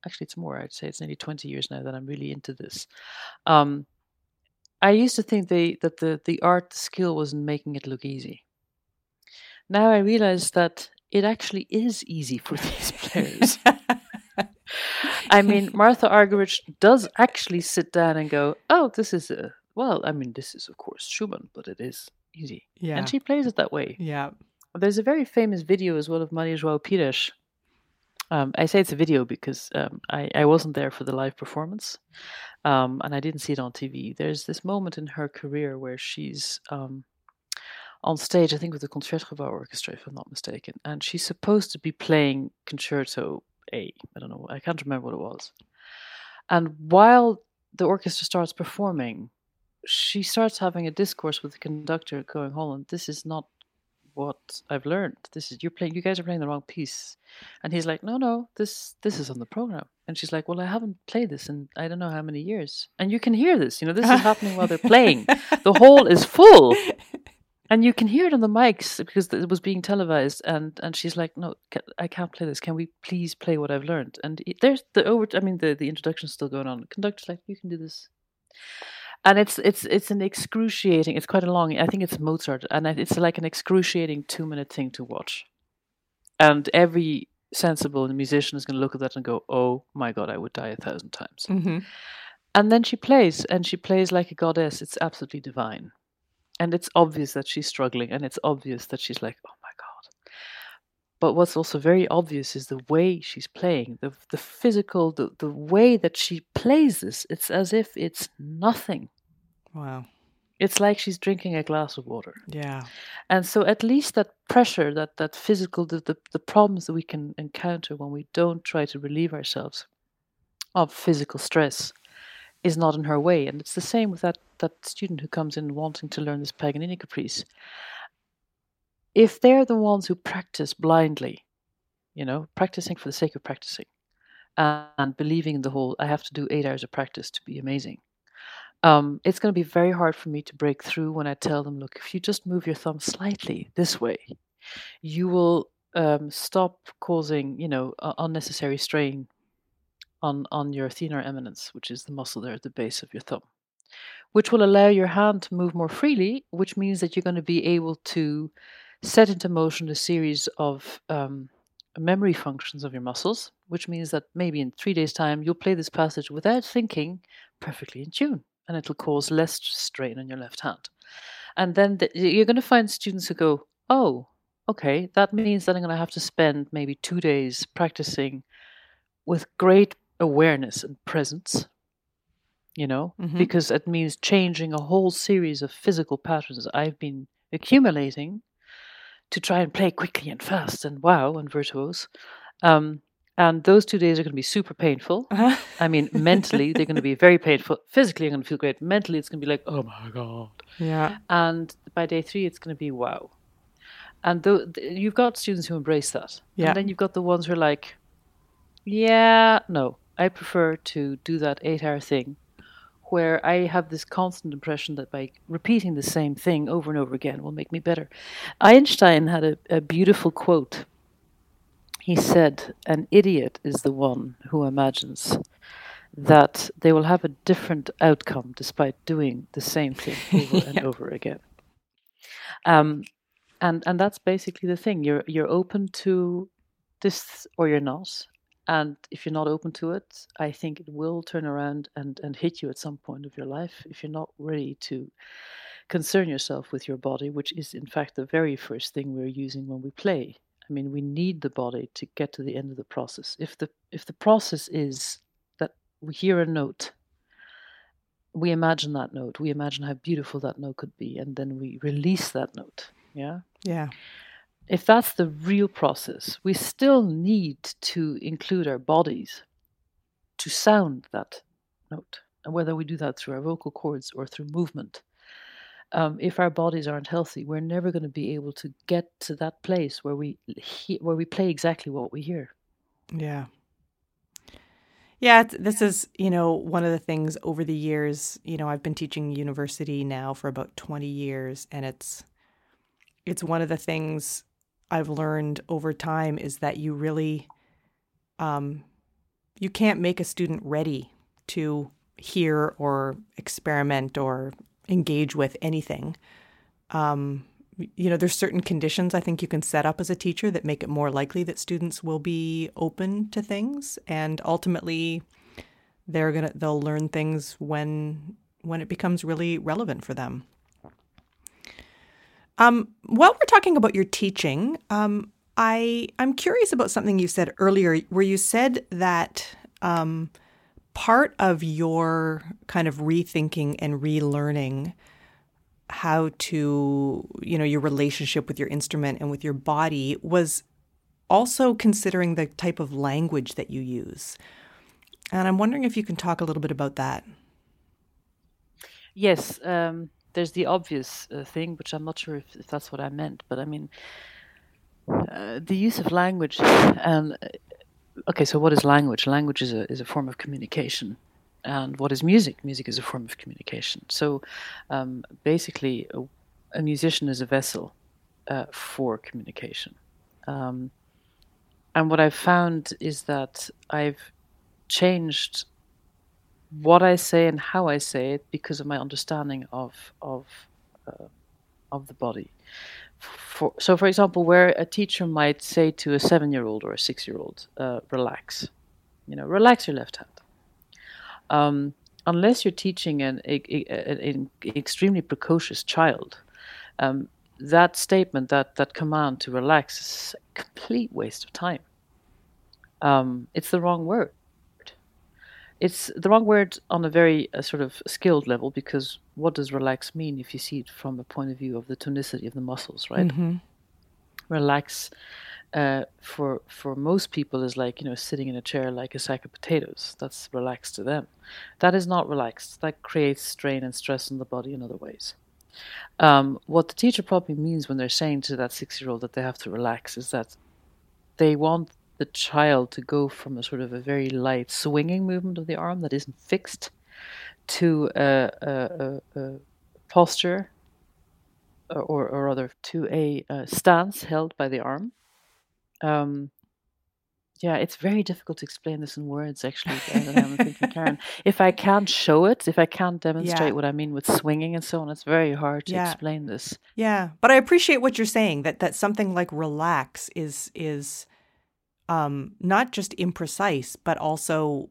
actually it's more i'd say it's nearly 20 years now that i'm really into this. Um, i used to think they, that the, the art skill was in making it look easy. Now i realize that it actually is easy for these players. I mean martha argerich does actually sit down and go oh this is a well i mean this is of course schumann but it is easy. Yeah. and she plays it that way. Yeah. There's a very famous video as well of Maria João Pires um, I say it's a video because um, I, I wasn't there for the live performance um, and I didn't see it on TV. There's this moment in her career where she's um, on stage, I think with the Concertgebouw Orchestra, if I'm not mistaken, and she's supposed to be playing Concerto A. I don't know, I can't remember what it was. And while the orchestra starts performing, she starts having a discourse with the conductor going, Holland, this is not what I've learned. This is you're playing. You guys are playing the wrong piece." And he's like, "No, no, this this is on the program." And she's like, "Well, I haven't played this in I don't know how many years." And you can hear this. You know, this is happening while they're playing. The hall is full. and you can hear it on the mics because it was being televised and and she's like no i can't play this can we please play what i've learned and there's the over i mean the the introduction's still going on the conductor's like you can do this and it's it's it's an excruciating it's quite a long i think it's mozart and it's like an excruciating two minute thing to watch. And every sensible musician is going to look at that and go oh my god i would die a thousand times. Mm-hmm. and then she plays and she plays like a goddess. It's absolutely divine. And it's obvious that she's struggling and it's obvious that she's like oh but what's also very obvious is the way she's playing the the physical the, the way that she plays this it's as if it's nothing Wow. it's like she's drinking a glass of water Yeah. and so at least that pressure that that physical the, the, the problems that we can encounter when we don't try to relieve ourselves of physical stress is not in her way and it's the same with that that student who comes in wanting to learn this paganini caprice if they're the ones who practice blindly you know practicing for the sake of practicing and believing in the whole i have to do eight hours of practice to be amazing um, it's going to be very hard for me to break through when I tell them, look, if you just move your thumb slightly this way, you will um, stop causing, you know, uh, unnecessary strain on on your thenar eminence, which is the muscle there at the base of your thumb, which will allow your hand to move more freely, which means that you're going to be able to set into motion a series of um, memory functions of your muscles, which means that maybe in three days' time you'll play this passage without thinking, perfectly in tune and it'll cause less strain on your left hand. And then the, you're going to find students who go, oh, okay, that means that I'm going to have to spend maybe two days practicing with great awareness and presence, you know, Mhm. because it means changing a whole series of physical patterns I've been accumulating to try and play quickly and fast and wow and virtuose. Um, and those two days are going to be super painful. I mean, mentally, they're going to be very painful. Physically, I'm going to feel great. Mentally, it's going to be like, oh my God. yeah. And by day three, it's going to be wow. And th- th- you've got students who embrace that. Yeah. And then you've got the ones who are like, yeah, no, I prefer to do that eight hour thing where I have this constant impression that by repeating the same thing over and over again will make me better. Einstein had a, a beautiful quote. He said, An idiot is the one who imagines that they will have a different outcome despite doing the same thing over and over again. Um, and and that's basically the thing. You're you're open to this or you're not. And if you're not open to it, I think it will turn around and, and hit you at some point of your life if you're not ready to concern yourself with your body, which is in fact the very first thing we're using when we play. I mean, we need the body to get to the end of the process. If the if the process is that we hear a note, we imagine that note, we imagine how beautiful that note could be, and then we release that note. Yeah Yeah. If that's the real process, we still need to include our bodies to sound that note. And whether we do that through our vocal cords or through movement, um, if our bodies aren't healthy, we're never going to be able to get to that place where we he- where we play exactly what we hear. Yeah. Yeah, this is, you know, one of the things over the years, you know, I've been teaching university now for about 20 years and it's it's one of the things I've learned over time is that you really um you can't make a student ready to hear or experiment or engage with anything. Um you know, there's certain conditions I think you can set up as a teacher that make it more likely that students will be open to things and ultimately they're to they'll learn things when when it becomes really relevant for them. Um, while we're talking about your teaching, um, I I'm curious about something you said earlier, where you said that um, part of your kind of rethinking and relearning how to you know your relationship with your instrument and with your body was also considering the type of language that you use. And I'm wondering if you can talk a little bit about that. Yes, um, there's the obvious uh, thing, which I'm not sure if, if that's what I meant, but I mean, uh, the use of language. And uh, okay, so what is language? Language is a is a form of communication, and what is music? Music is a form of communication. So, um, basically, uh, a musician is a vessel uh, for communication. Um, and what I've found is that I've changed what I say and how I say it because of my understanding of of uh, of the body. For, so, for example, where a teacher might say to a seven-year-old or a six-year-old, uh, "Relax," you know, relax your left hand. Um, unless you're teaching an, a, a, an extremely precocious child, um, that statement, that that command to relax, is a complete waste of time. Um, it's the wrong word. It's the wrong word on a very uh, sort of skilled level because what does relax mean if you see it from a point of view of the tonicity of the muscles, right? Mm-hmm. Relax uh, for for most people is like you know sitting in a chair like a sack of potatoes. That's relaxed to them. That is not relaxed. That creates strain and stress in the body in other ways. Um, what the teacher probably means when they're saying to that six-year-old that they have to relax is that they want the child to go from a sort of a very light swinging movement of the arm that isn't fixed to a, a, a, a posture or, or rather to a, stance held by the arm um, yeah, it's very difficult to explain this in words, actually. I'm thinking, Karen, if I can't show it, if I can't demonstrate yeah. what I mean with swinging and so on, it's very hard to yeah. explain this. Yeah, but I appreciate what you're saying that that something like relax is is um, not just imprecise, but also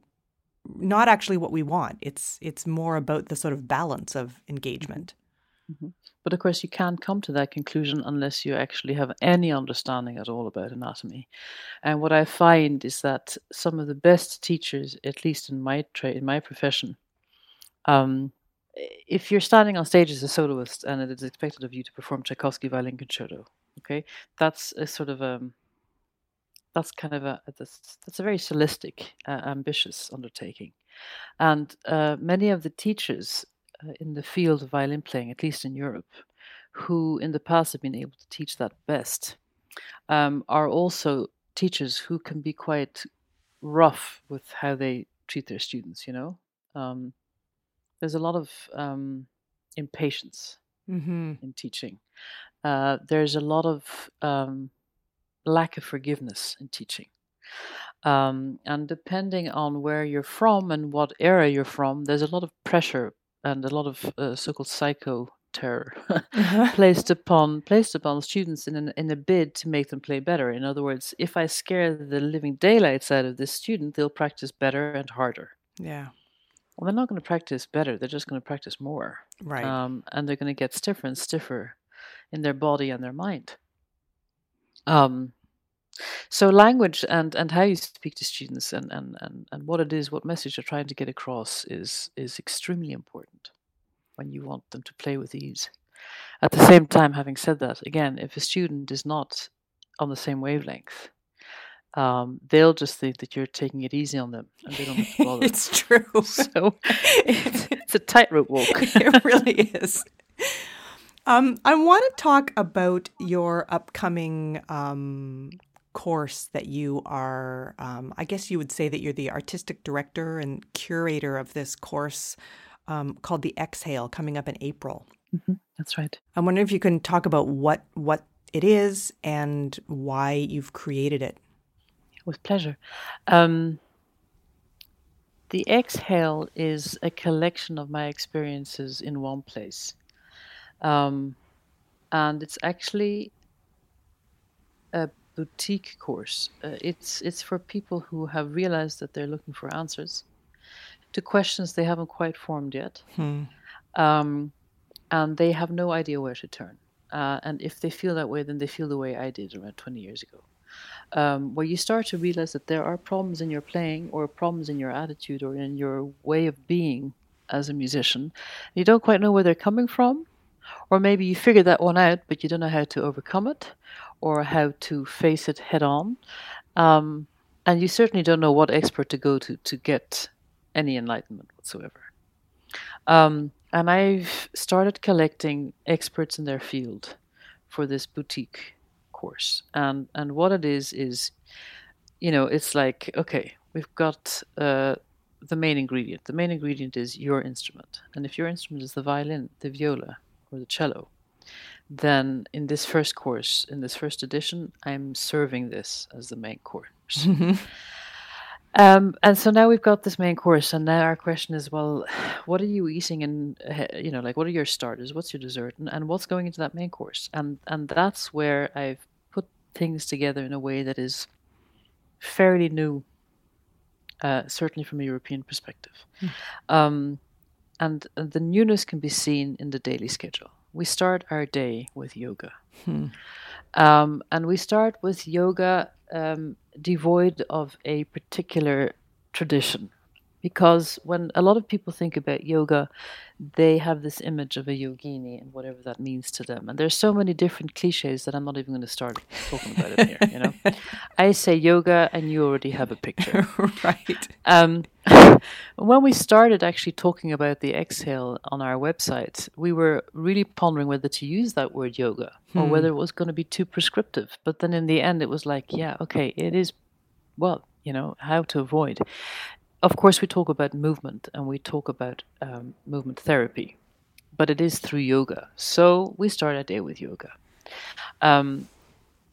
not actually what we want. It's it's more about the sort of balance of engagement. Mm-hmm. But of course, you can't come to that conclusion unless you actually have any understanding at all about anatomy. And what I find is that some of the best teachers, at least in my trade, in my profession, um, if you're standing on stage as a soloist and it is expected of you to perform Tchaikovsky violin concerto, okay, that's a sort of um, that's kind of a that's, that's a very solistic, uh, ambitious undertaking, and uh, many of the teachers uh, in the field of violin playing, at least in Europe, who in the past have been able to teach that best, um, are also teachers who can be quite rough with how they treat their students. You know, um, there's a lot of um, impatience mm-hmm. in teaching. Uh, there's a lot of um, lack of forgiveness in teaching. Um, and depending on where you're from and what era you're from, there's a lot of pressure and a lot of uh, so-called psycho terror uh-huh. placed upon placed upon students in an, in a bid to make them play better. In other words, if I scare the living daylights out of this student, they'll practice better and harder. Yeah. Well, they're not going to practice better. They're just going to practice more. Right. Um, and they're going to get stiffer and stiffer in their body and their mind. Um, so language and, and how you speak to students and, and, and, and what it is, what message you're trying to get across is is extremely important when you want them to play with ease. At the same time, having said that, again, if a student is not on the same wavelength, um, they'll just think that you're taking it easy on them and they don't have to bother. it's true. So it's, it's a tightrope walk. it really is. Um, I want to talk about your upcoming um, course that you are, um, I guess you would say that you're the artistic director and curator of this course um, called the Exhale coming up in April. Mm-hmm. That's right. I'm wondering if you can talk about what what it is and why you've created it. With pleasure. Um, the Exhale is a collection of my experiences in one place. Um, and it's actually a boutique course. Uh, it's it's for people who have realized that they're looking for answers to questions they haven't quite formed yet, hmm. um, and they have no idea where to turn. Uh, and if they feel that way, then they feel the way I did around 20 years ago, um, where you start to realize that there are problems in your playing, or problems in your attitude, or in your way of being as a musician. You don't quite know where they're coming from, or maybe you figure that one out, but you don't know how to overcome it, or how to face it head on. Um, and you certainly don't know what expert to go to to get any enlightenment whatsoever. Um, and I've started collecting experts in their field for this boutique course. And and what it is is, you know, it's like okay, we've got uh, the main ingredient. The main ingredient is your instrument, and if your instrument is the violin, the viola, or the cello, then in this first course, in this first edition, I'm serving this as the main course. Um, and so now we've got this main course, and now our question is, well, what are you eating, and you know, like, what are your starters, what's your dessert, and, and what's going into that main course, and and that's where I've put things together in a way that is fairly new, uh, certainly from a European perspective, mm. um, and, and the newness can be seen in the daily schedule. We start our day with yoga, hmm. um, and we start with yoga um, devoid of a particular tradition. Because when a lot of people think about yoga, they have this image of a yogini and whatever that means to them. And there's so many different cliches that I'm not even going to start talking about it here. You know, I say yoga, and you already have a picture, right? Um, when we started actually talking about the exhale on our website, we were really pondering whether to use that word yoga or hmm. whether it was going to be too prescriptive. But then in the end, it was like, yeah, okay, it is. Well, you know how to avoid of course, we talk about movement and we talk about um, movement therapy, but it is through yoga. So we start our day with yoga. Um,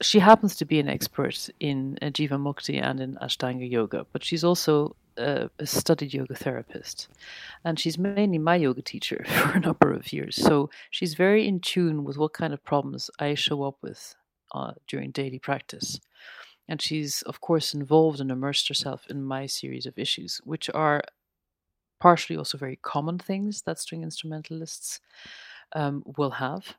she happens to be an expert in uh, Jivamukti and in Ashtanga yoga, but she's also a, a studied yoga therapist. And she's mainly my yoga teacher for a number of years. So she's very in tune with what kind of problems I show up with uh, during daily practice. And she's, of course, involved and immersed herself in my series of issues, which are partially also very common things that string instrumentalists um, will have.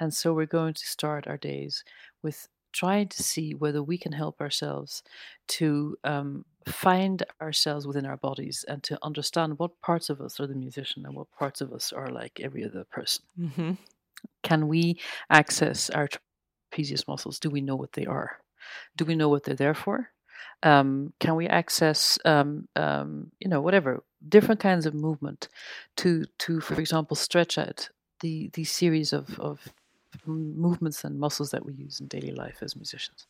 And so we're going to start our days with trying to see whether we can help ourselves to um, find ourselves within our bodies and to understand what parts of us are the musician and what parts of us are like every other person. Mm-hmm. Can we access our trapezius muscles? Do we know what they are? Do we know what they're there for? Um, can we access, um, um, you know, whatever different kinds of movement to, to, for example, stretch out the the series of of movements and muscles that we use in daily life as musicians.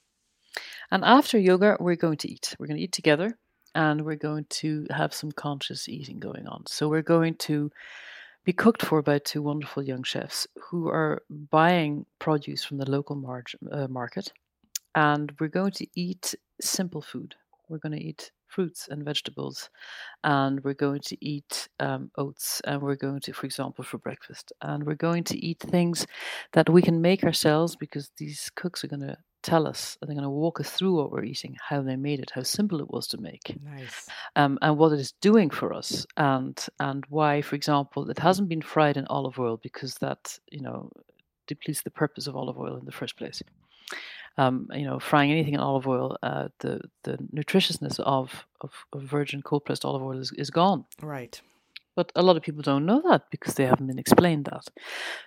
And after yoga, we're going to eat. We're going to eat together, and we're going to have some conscious eating going on. So we're going to be cooked for by two wonderful young chefs who are buying produce from the local mar- uh, market and we're going to eat simple food. We're going to eat fruits and vegetables, and we're going to eat um, oats, and we're going to, for example, for breakfast, and we're going to eat things that we can make ourselves because these cooks are going to tell us, they're going to walk us through what we're eating, how they made it, how simple it was to make, nice, um, and what it is doing for us, and and why, for example, it hasn't been fried in olive oil because that you know depletes the purpose of olive oil in the first place um, you know, frying anything in olive oil, uh, the the nutritiousness of, of, of virgin cold pressed olive oil is, is gone. Right. But a lot of people don't know that because they haven't been explained that.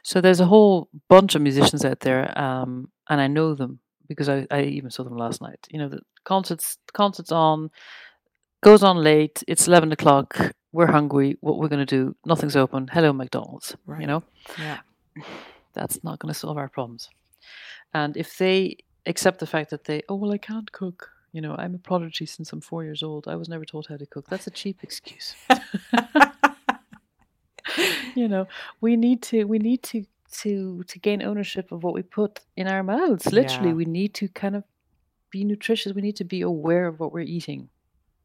So there's a whole bunch of musicians out there, um, and I know them because I, I even saw them last night. You know, the concerts concerts on goes on late. It's eleven o'clock. We're hungry. What we're going to do? Nothing's open. Hello, McDonald's. Right. You know. Yeah. That's not going to solve our problems. And if they accept the fact that they, oh, well, I can't cook. You know, I'm a prodigy since I'm four years old. I was never taught how to cook. That's a cheap excuse. you know, we need to, we need to, to, to gain ownership of what we put in our mouths. Literally, yeah. we need to kind of be nutritious. We need to be aware of what we're eating.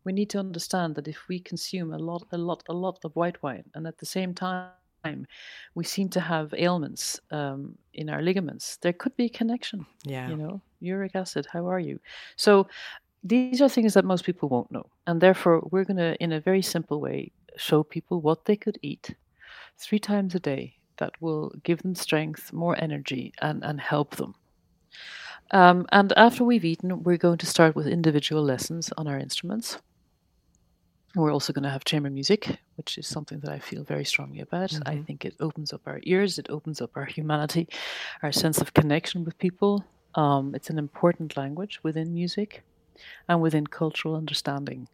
We need to understand that if we consume a lot, a lot, a lot of white wine, and at the same time time, we seem to have ailments um, in our ligaments. There could be a connection. Yeah. You know, uric acid, how are you? So these are things that most people won't know. And therefore, we're going to, in a very simple way, show people what they could eat three times a day that will give them strength, more energy, and, and help them. Um, and after we've eaten, we're going to start with individual lessons on our instruments. We're also going to have chamber music, which is something that I feel very strongly about. Mm-hmm. I think it opens up our ears, it opens up our humanity, our sense of connection with people. Um, it's an important language within music and within cultural understanding.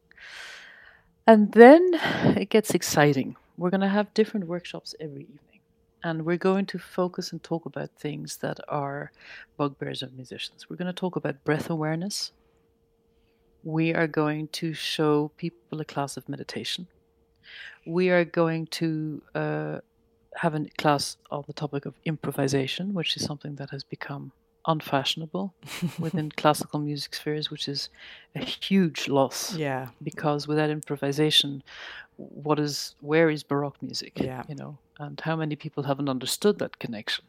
And then it gets exciting. We're going to have different workshops every evening. And we're going to focus and talk about things that are bugbears of musicians. We're going to talk about breath awareness, we are going to show people a class of meditation. We are going to uh, have a class on the topic of improvisation, which is something that has become unfashionable within classical music spheres, which is a huge loss. Yeah. Because without improvisation, what is where is Baroque music? Yeah. You know, and how many people haven't understood that connection?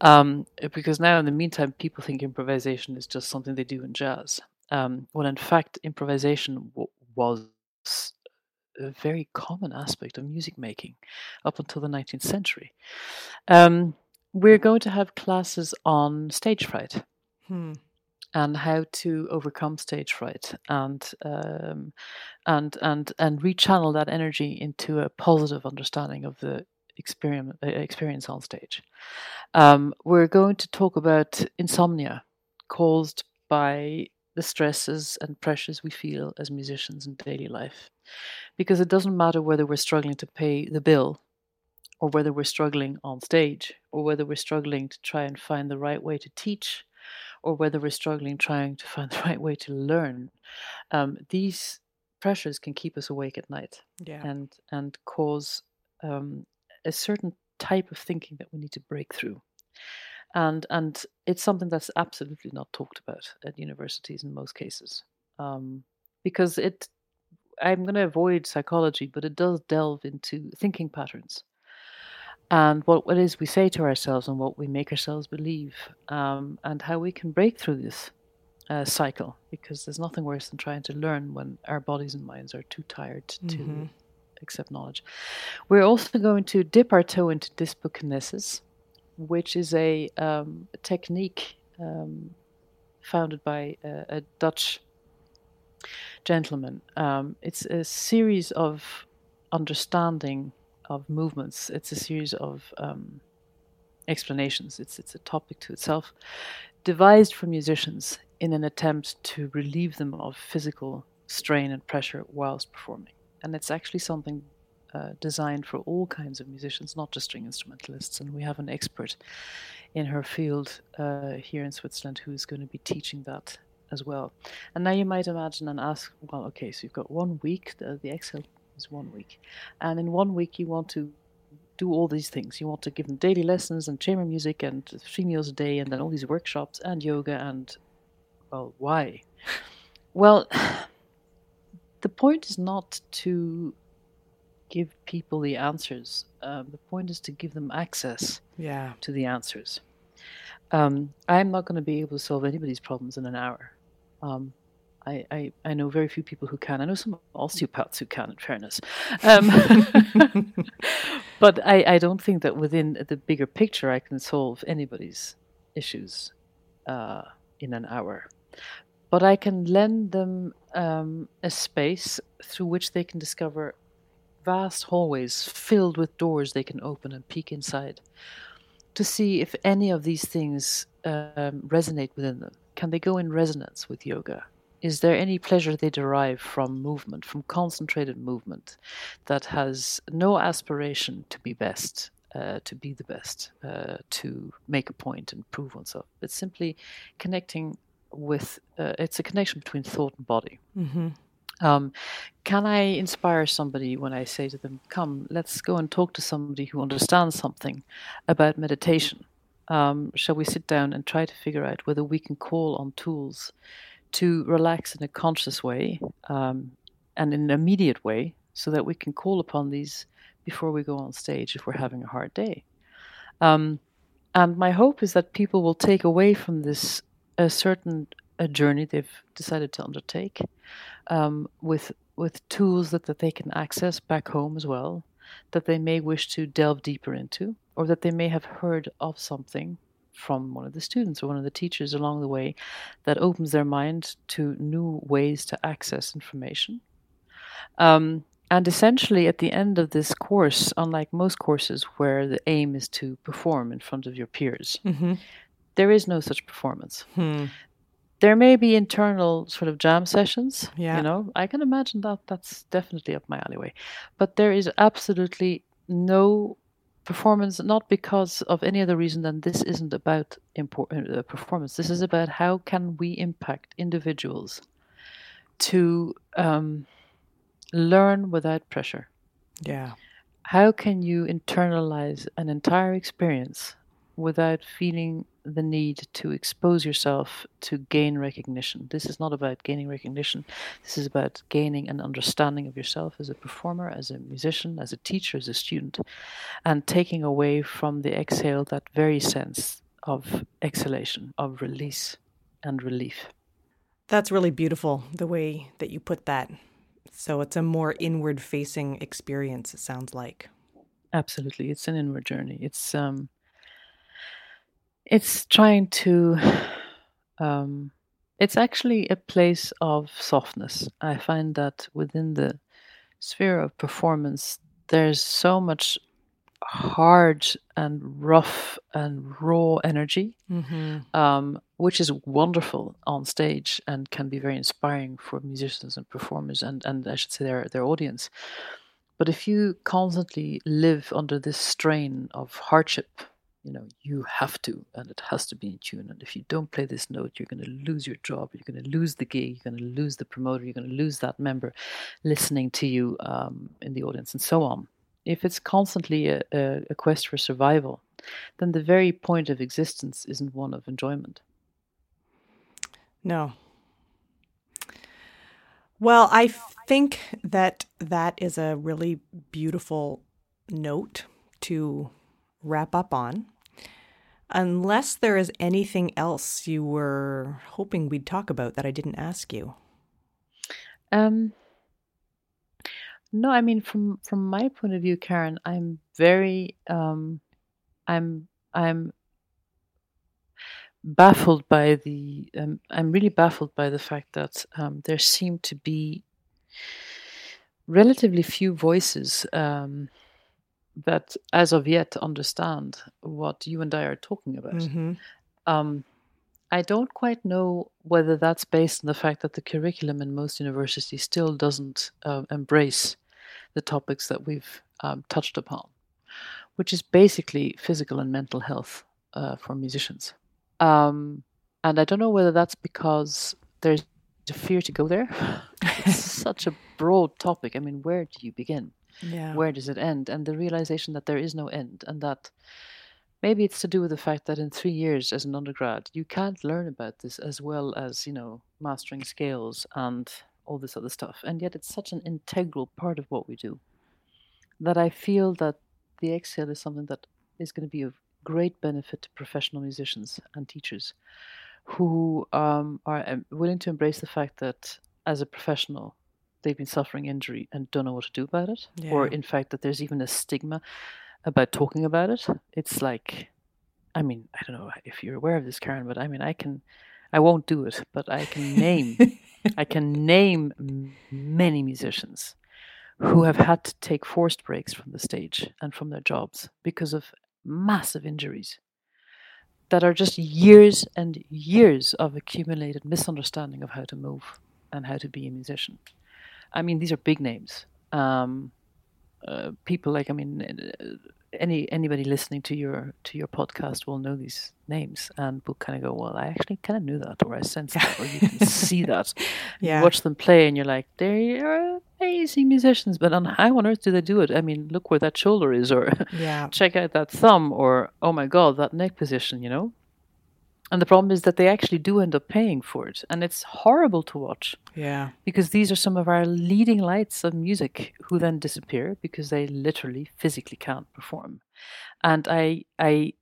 Um, because now, in the meantime, people think improvisation is just something they do in jazz. Um, when in fact, improvisation w- was a very common aspect of music making up until the 19th century. Um, we're going to have classes on stage fright Hmm. and how to overcome stage fright and um, and and and rechannel that energy into a positive understanding of the experience experience on stage. Um, we're going to talk about insomnia caused by the stresses and pressures we feel as musicians in daily life, because it doesn't matter whether we're struggling to pay the bill or whether we're struggling on stage, or whether we're struggling to try and find the right way to teach, or whether we're struggling trying to find the right way to learn. Um, these pressures can keep us awake at night Yeah. and and cause um, a certain type of thinking that we need to break through. And and it's something that's absolutely not talked about at universities in most cases, um, because it. I'm going to avoid psychology, but it does delve into thinking patterns and what it is we say to ourselves and what we make ourselves believe, um, and how we can break through this uh, cycle. Because there's nothing worse than trying to learn when our bodies and minds are too tired to Mhm. accept knowledge. We're also going to dip our toe into dispokinesis, which is a, um, technique um, founded by a, a Dutch gentleman. Um, it's a series of understanding of movements. It's a series of um, explanations. It's it's a topic to itself, devised for musicians in an attempt to relieve them of physical strain and pressure whilst performing. And it's actually something uh, designed for all kinds of musicians, not just string instrumentalists. And we have an expert in her field uh, here in Switzerland who is going to be teaching that as well. And now you might imagine and ask, well, okay, so you've got one week, the, the Exhale is one week. And in one week, you want to do all these things. You want to give them daily lessons and chamber music and three meals a day and then all these workshops and yoga and, well, why? Well, the point is not to give people the answers. Um, the point is to give them access Yeah. to the answers. Um, I'm not going to be able to solve anybody's problems in an hour. Um, I, I, I know very few people who can. I know some osteopaths who can, in fairness. Um, but I, I don't think that within the bigger picture I can solve anybody's issues uh, in an hour. But I can lend them um, a space through which they can discover vast hallways filled with doors they can open and peek inside to see if any of these things um, resonate within them. Can they go in resonance with yoga? Is there any pleasure they derive from movement, from concentrated movement that has no aspiration to be best, uh, to be the best, uh, to make a point and prove oneself? It's simply connecting with, uh, it's a connection between thought and body. Mm-hmm. Um, can I inspire somebody when I say to them, "Come, let's go and talk to somebody who understands something about meditation"? Um, shall we sit down and try to figure out whether we can call on tools to relax in a conscious way um, and in an immediate way, so that we can call upon these before we go on stage if we're having a hard day? Um, and my hope is that people will take away from this a certain a journey they've decided to undertake um, with with tools that, that they can access back home as well, that they may wish to delve deeper into, or that they may have heard of something from one of the students or one of the teachers along the way that opens their mind to new ways to access information. Um, and essentially, at the end of this course, unlike most courses where the aim is to perform in front of your peers, Mm-hmm. there is no such performance Hmm. There may be internal sort of jam sessions. Yeah. You know, I can imagine that that's definitely up my alleyway. But there is absolutely no performance, not because of any other reason than this isn't about import, uh, performance. This is about how can we impact individuals to um, learn without pressure. Yeah. how can you internalize an entire experience without feeling the need to expose yourself to gain recognition. This is not about gaining recognition. This is about gaining an understanding of yourself as a performer, as a musician, as a teacher, as a student, and taking away from the exhale that very sense of exhalation, of release and relief. That's really beautiful, the way that you put that. So it's a more inward facing experience, it sounds like. Absolutely. It's an inward journey. It's um it's trying to um it's actually a place of softness. I find that within the sphere of performance there's so much hard and rough and raw energy, Mm-hmm. um, which is wonderful on stage and can be very inspiring for musicians and performers and, and I should say their, their audience. But if you constantly live under this strain of hardship, you know, you have to, and it has to be in tune. And if you don't play this note, you're going to lose your job, you're going to lose the gig, you're going to lose the promoter, you're going to lose that member listening to you um, in the audience, and so on if it's constantly a, a, a, quest for survival, then the very point of existence isn't one of enjoyment. No. Well, I think that that is a really beautiful note to wrap up on. Unless there is anything else you were hoping we'd talk about that I didn't ask you. Um, no, I mean from from my point of view, Karen, I'm very um I'm I'm baffled by the um, I'm really baffled by the fact that um, there seem to be relatively few voices um, that, as of yet, understand what you and I are talking about. Mm-hmm. Um, I don't quite know whether that's based on the fact that the curriculum in most universities still doesn't uh, embrace the topics that we've um, touched upon, which is basically physical and mental health uh, for musicians. Um, and I don't know whether that's because there's a fear to go there. it's such a broad topic. I mean, where do you begin? Yeah. Where does it end? And the realization that there is no end, and that maybe it's to do with the fact that in three years as an undergrad, you can't learn about this as well as, you know, mastering scales and all this other stuff. And yet it's such an integral part of what we do that I feel that the exhale is something that is going to be of great benefit to professional musicians and teachers who um, are um, willing to embrace the fact that as a professional they've been suffering injury and don't know what to do about it Yeah. or in fact that there's even a stigma about talking about it it's like i mean i don't know if you're aware of this karen but i mean i can i won't do it but i can name i can name many musicians who have had to take forced breaks from the stage and from their jobs because of massive injuries that are just years and years of accumulated misunderstanding of how to move and how to be a musician. I mean, these are big names. Um, uh, people like I mean, uh, any anybody listening to your to your podcast will know these names and will kind of go, "Well, I actually kind of knew that, or I sensed that, or you can see that." You watch them play, and you're like, "They're amazing musicians," but on how on earth do they do it? I mean, look where that shoulder is, or Yeah. check out that thumb or oh my god that neck position you know and the problem is that they actually do end up paying for it and it's horrible to watch Yeah. because these are some of our leading lights of music who then disappear because they literally physically can't perform and i i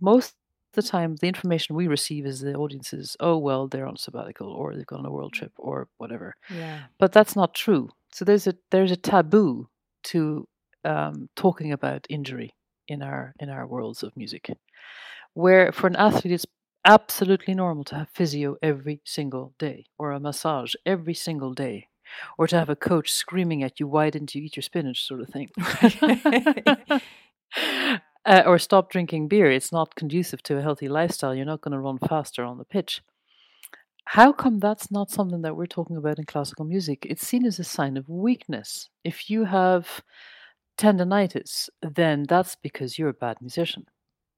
most of the time the information we receive is the audience is oh well they're on sabbatical or they've gone on a world trip or whatever Yeah. but that's not true. So there's a there's a taboo to um, talking about injury in our in our worlds of music, where for an athlete it's absolutely normal to have physio every single day or a massage every single day. Or to have a coach screaming at you, why didn't you eat your spinach, sort of thing. uh, or stop drinking beer. It's not conducive to a healthy lifestyle. You're not going to run faster on the pitch. How come that's not something that we're talking about in classical music? It's seen as a sign of weakness. If you have tendonitis, then that's because you're a bad musician.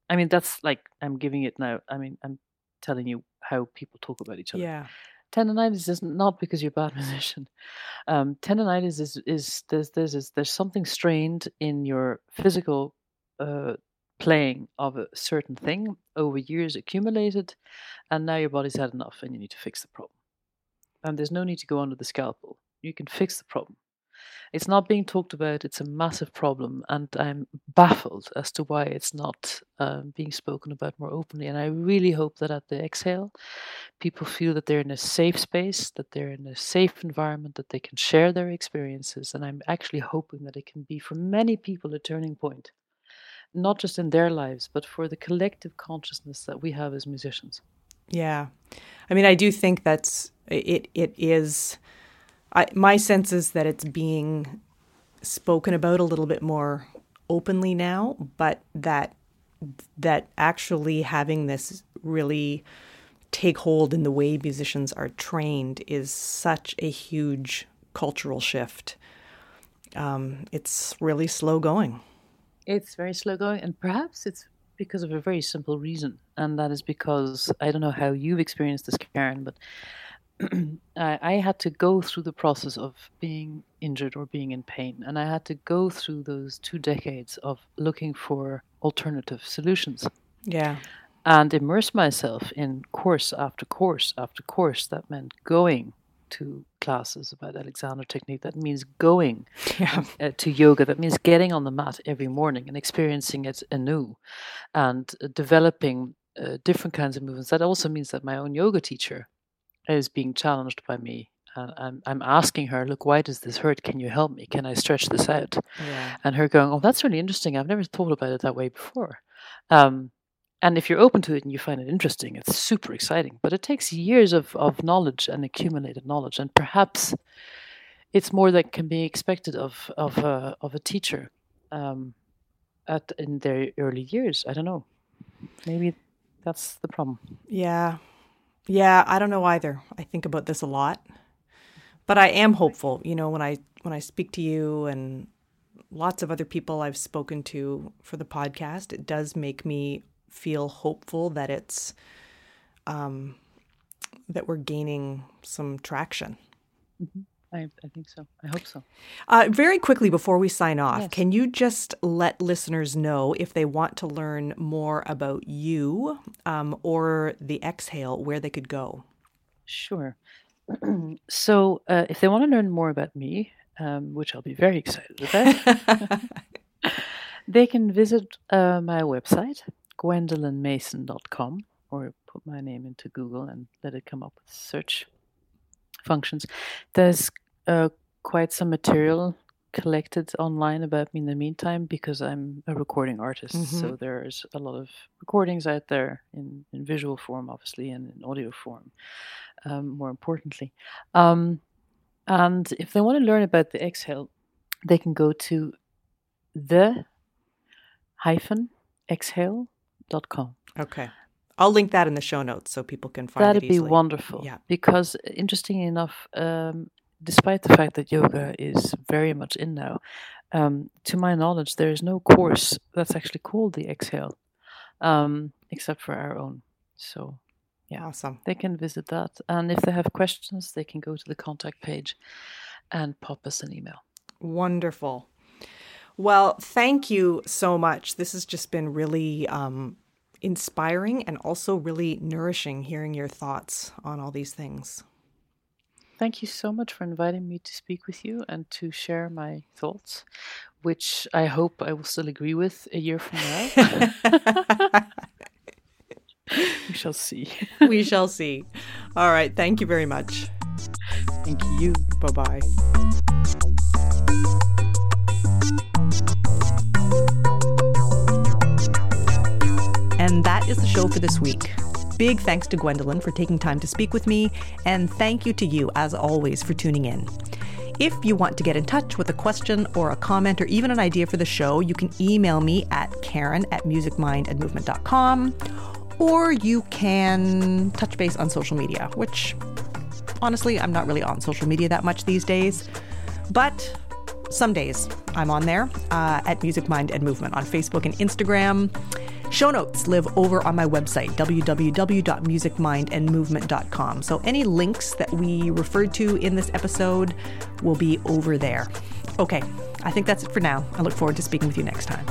I mean, that's like, I'm giving it now. I mean, I'm telling you how people talk about each other. Yeah. tendonitis is not because you're a bad musician. Um, tendonitis is is there's there's there's something strained in your physical uh, playing of a certain thing over years accumulated, and now your body's had enough, and you need to fix the problem. And there's no need to go under the scalpel. You can fix the problem. It's not being talked about. It's a massive problem, and I'm baffled as to why it's not um, being spoken about more openly. And I really hope that at the exhale, people feel that they're in a safe space, that they're in a safe environment, that they can share their experiences. And I'm actually hoping that it can be for many people a turning point, not just in their lives, but for the collective consciousness that we have as musicians. Yeah, I mean, I do think that's it. It is I, my sense is that it's being spoken about a little bit more openly now, but that that actually having this really take hold in the way musicians are trained is such a huge cultural shift. Um, it's really slow going. It's very slow going, and perhaps it's because of a very simple reason, and that is because I don't know how you've experienced this, Karen, but I, had to go through the process of being injured or being in pain, and I had to go through those two decades of looking for alternative solutions. Yeah. And immerse myself in course after course after course. That meant going to classes about Alexander technique. That means going yeah. uh, to yoga. That means getting on the mat every morning and experiencing it anew and uh, developing uh, different kinds of movements. That also means that my own yoga teacher is being challenged by me. And I'm, I'm asking her, look, why does this hurt? Can you help me? Can I stretch this out? Yeah. And her going, oh, that's really interesting. I've never thought about it that way before. Um, and if you're open to it and you find it interesting, it's super exciting. But it takes years of, of knowledge and accumulated knowledge. And perhaps it's more that can be expected of, of, a, of a teacher um, at in their early years. I don't know. Maybe that's the problem. Yeah. Yeah, I don't know either. I think about this a lot. But I am hopeful, you know, when I when I speak to you and lots of other people I've spoken to for the podcast, it does make me feel hopeful that it's um that we're gaining some traction. Mm-hmm. I, I think so. I hope so. Uh, very quickly before we sign off, yes. can you just let listeners know if they want to learn more about you um, or the exhale, where they could go? Sure. so, uh, if they want to learn more about me, um, which I'll be very excited about, they can visit uh, my website, gwendolynmasin.com, or put my name into Google and let it come up with search functions. There's uh, quite some material collected online about me in the meantime because I'm a recording artist. Mm-hmm. So there's a lot of recordings out there in, in visual form, obviously, and in audio form, um, more importantly. Um, and if they want to learn about the exhale, they can go to the hyphen exhale.com. Okay. I'll link that in the show notes so people can find That'd it. That'd be wonderful. Yeah. Because interesting enough, um, despite the fact that yoga is very much in now, um, to my knowledge, there is no course that's actually called the Exhale, um, except for our own. So, yeah, awesome. They can visit that, and if they have questions, they can go to the contact page and pop us an email. Wonderful. Well, thank you so much. This has just been really um, inspiring and also really nourishing hearing your thoughts on all these things. Thank you so much for inviting me to speak with you and to share my thoughts, which I hope I will still agree with a year from now. we shall see. we shall see. All right. Thank you very much. Thank you. Bye bye. And that is the show for this week. Big thanks to Gwendolyn for taking time to speak with me, and thank you to you, as always, for tuning in. If you want to get in touch with a question or a comment or even an idea for the show, you can email me at karen at musicmindandmovement.com or you can touch base on social media, which honestly, I'm not really on social media that much these days. But some days I'm on there uh, at Music Mind and Movement on Facebook and Instagram Show notes live over on my website, www.musicmindandmovement.com. So any links that we referred to in this episode will be over there. Okay, I think that's it for now. I look forward to speaking with you next time.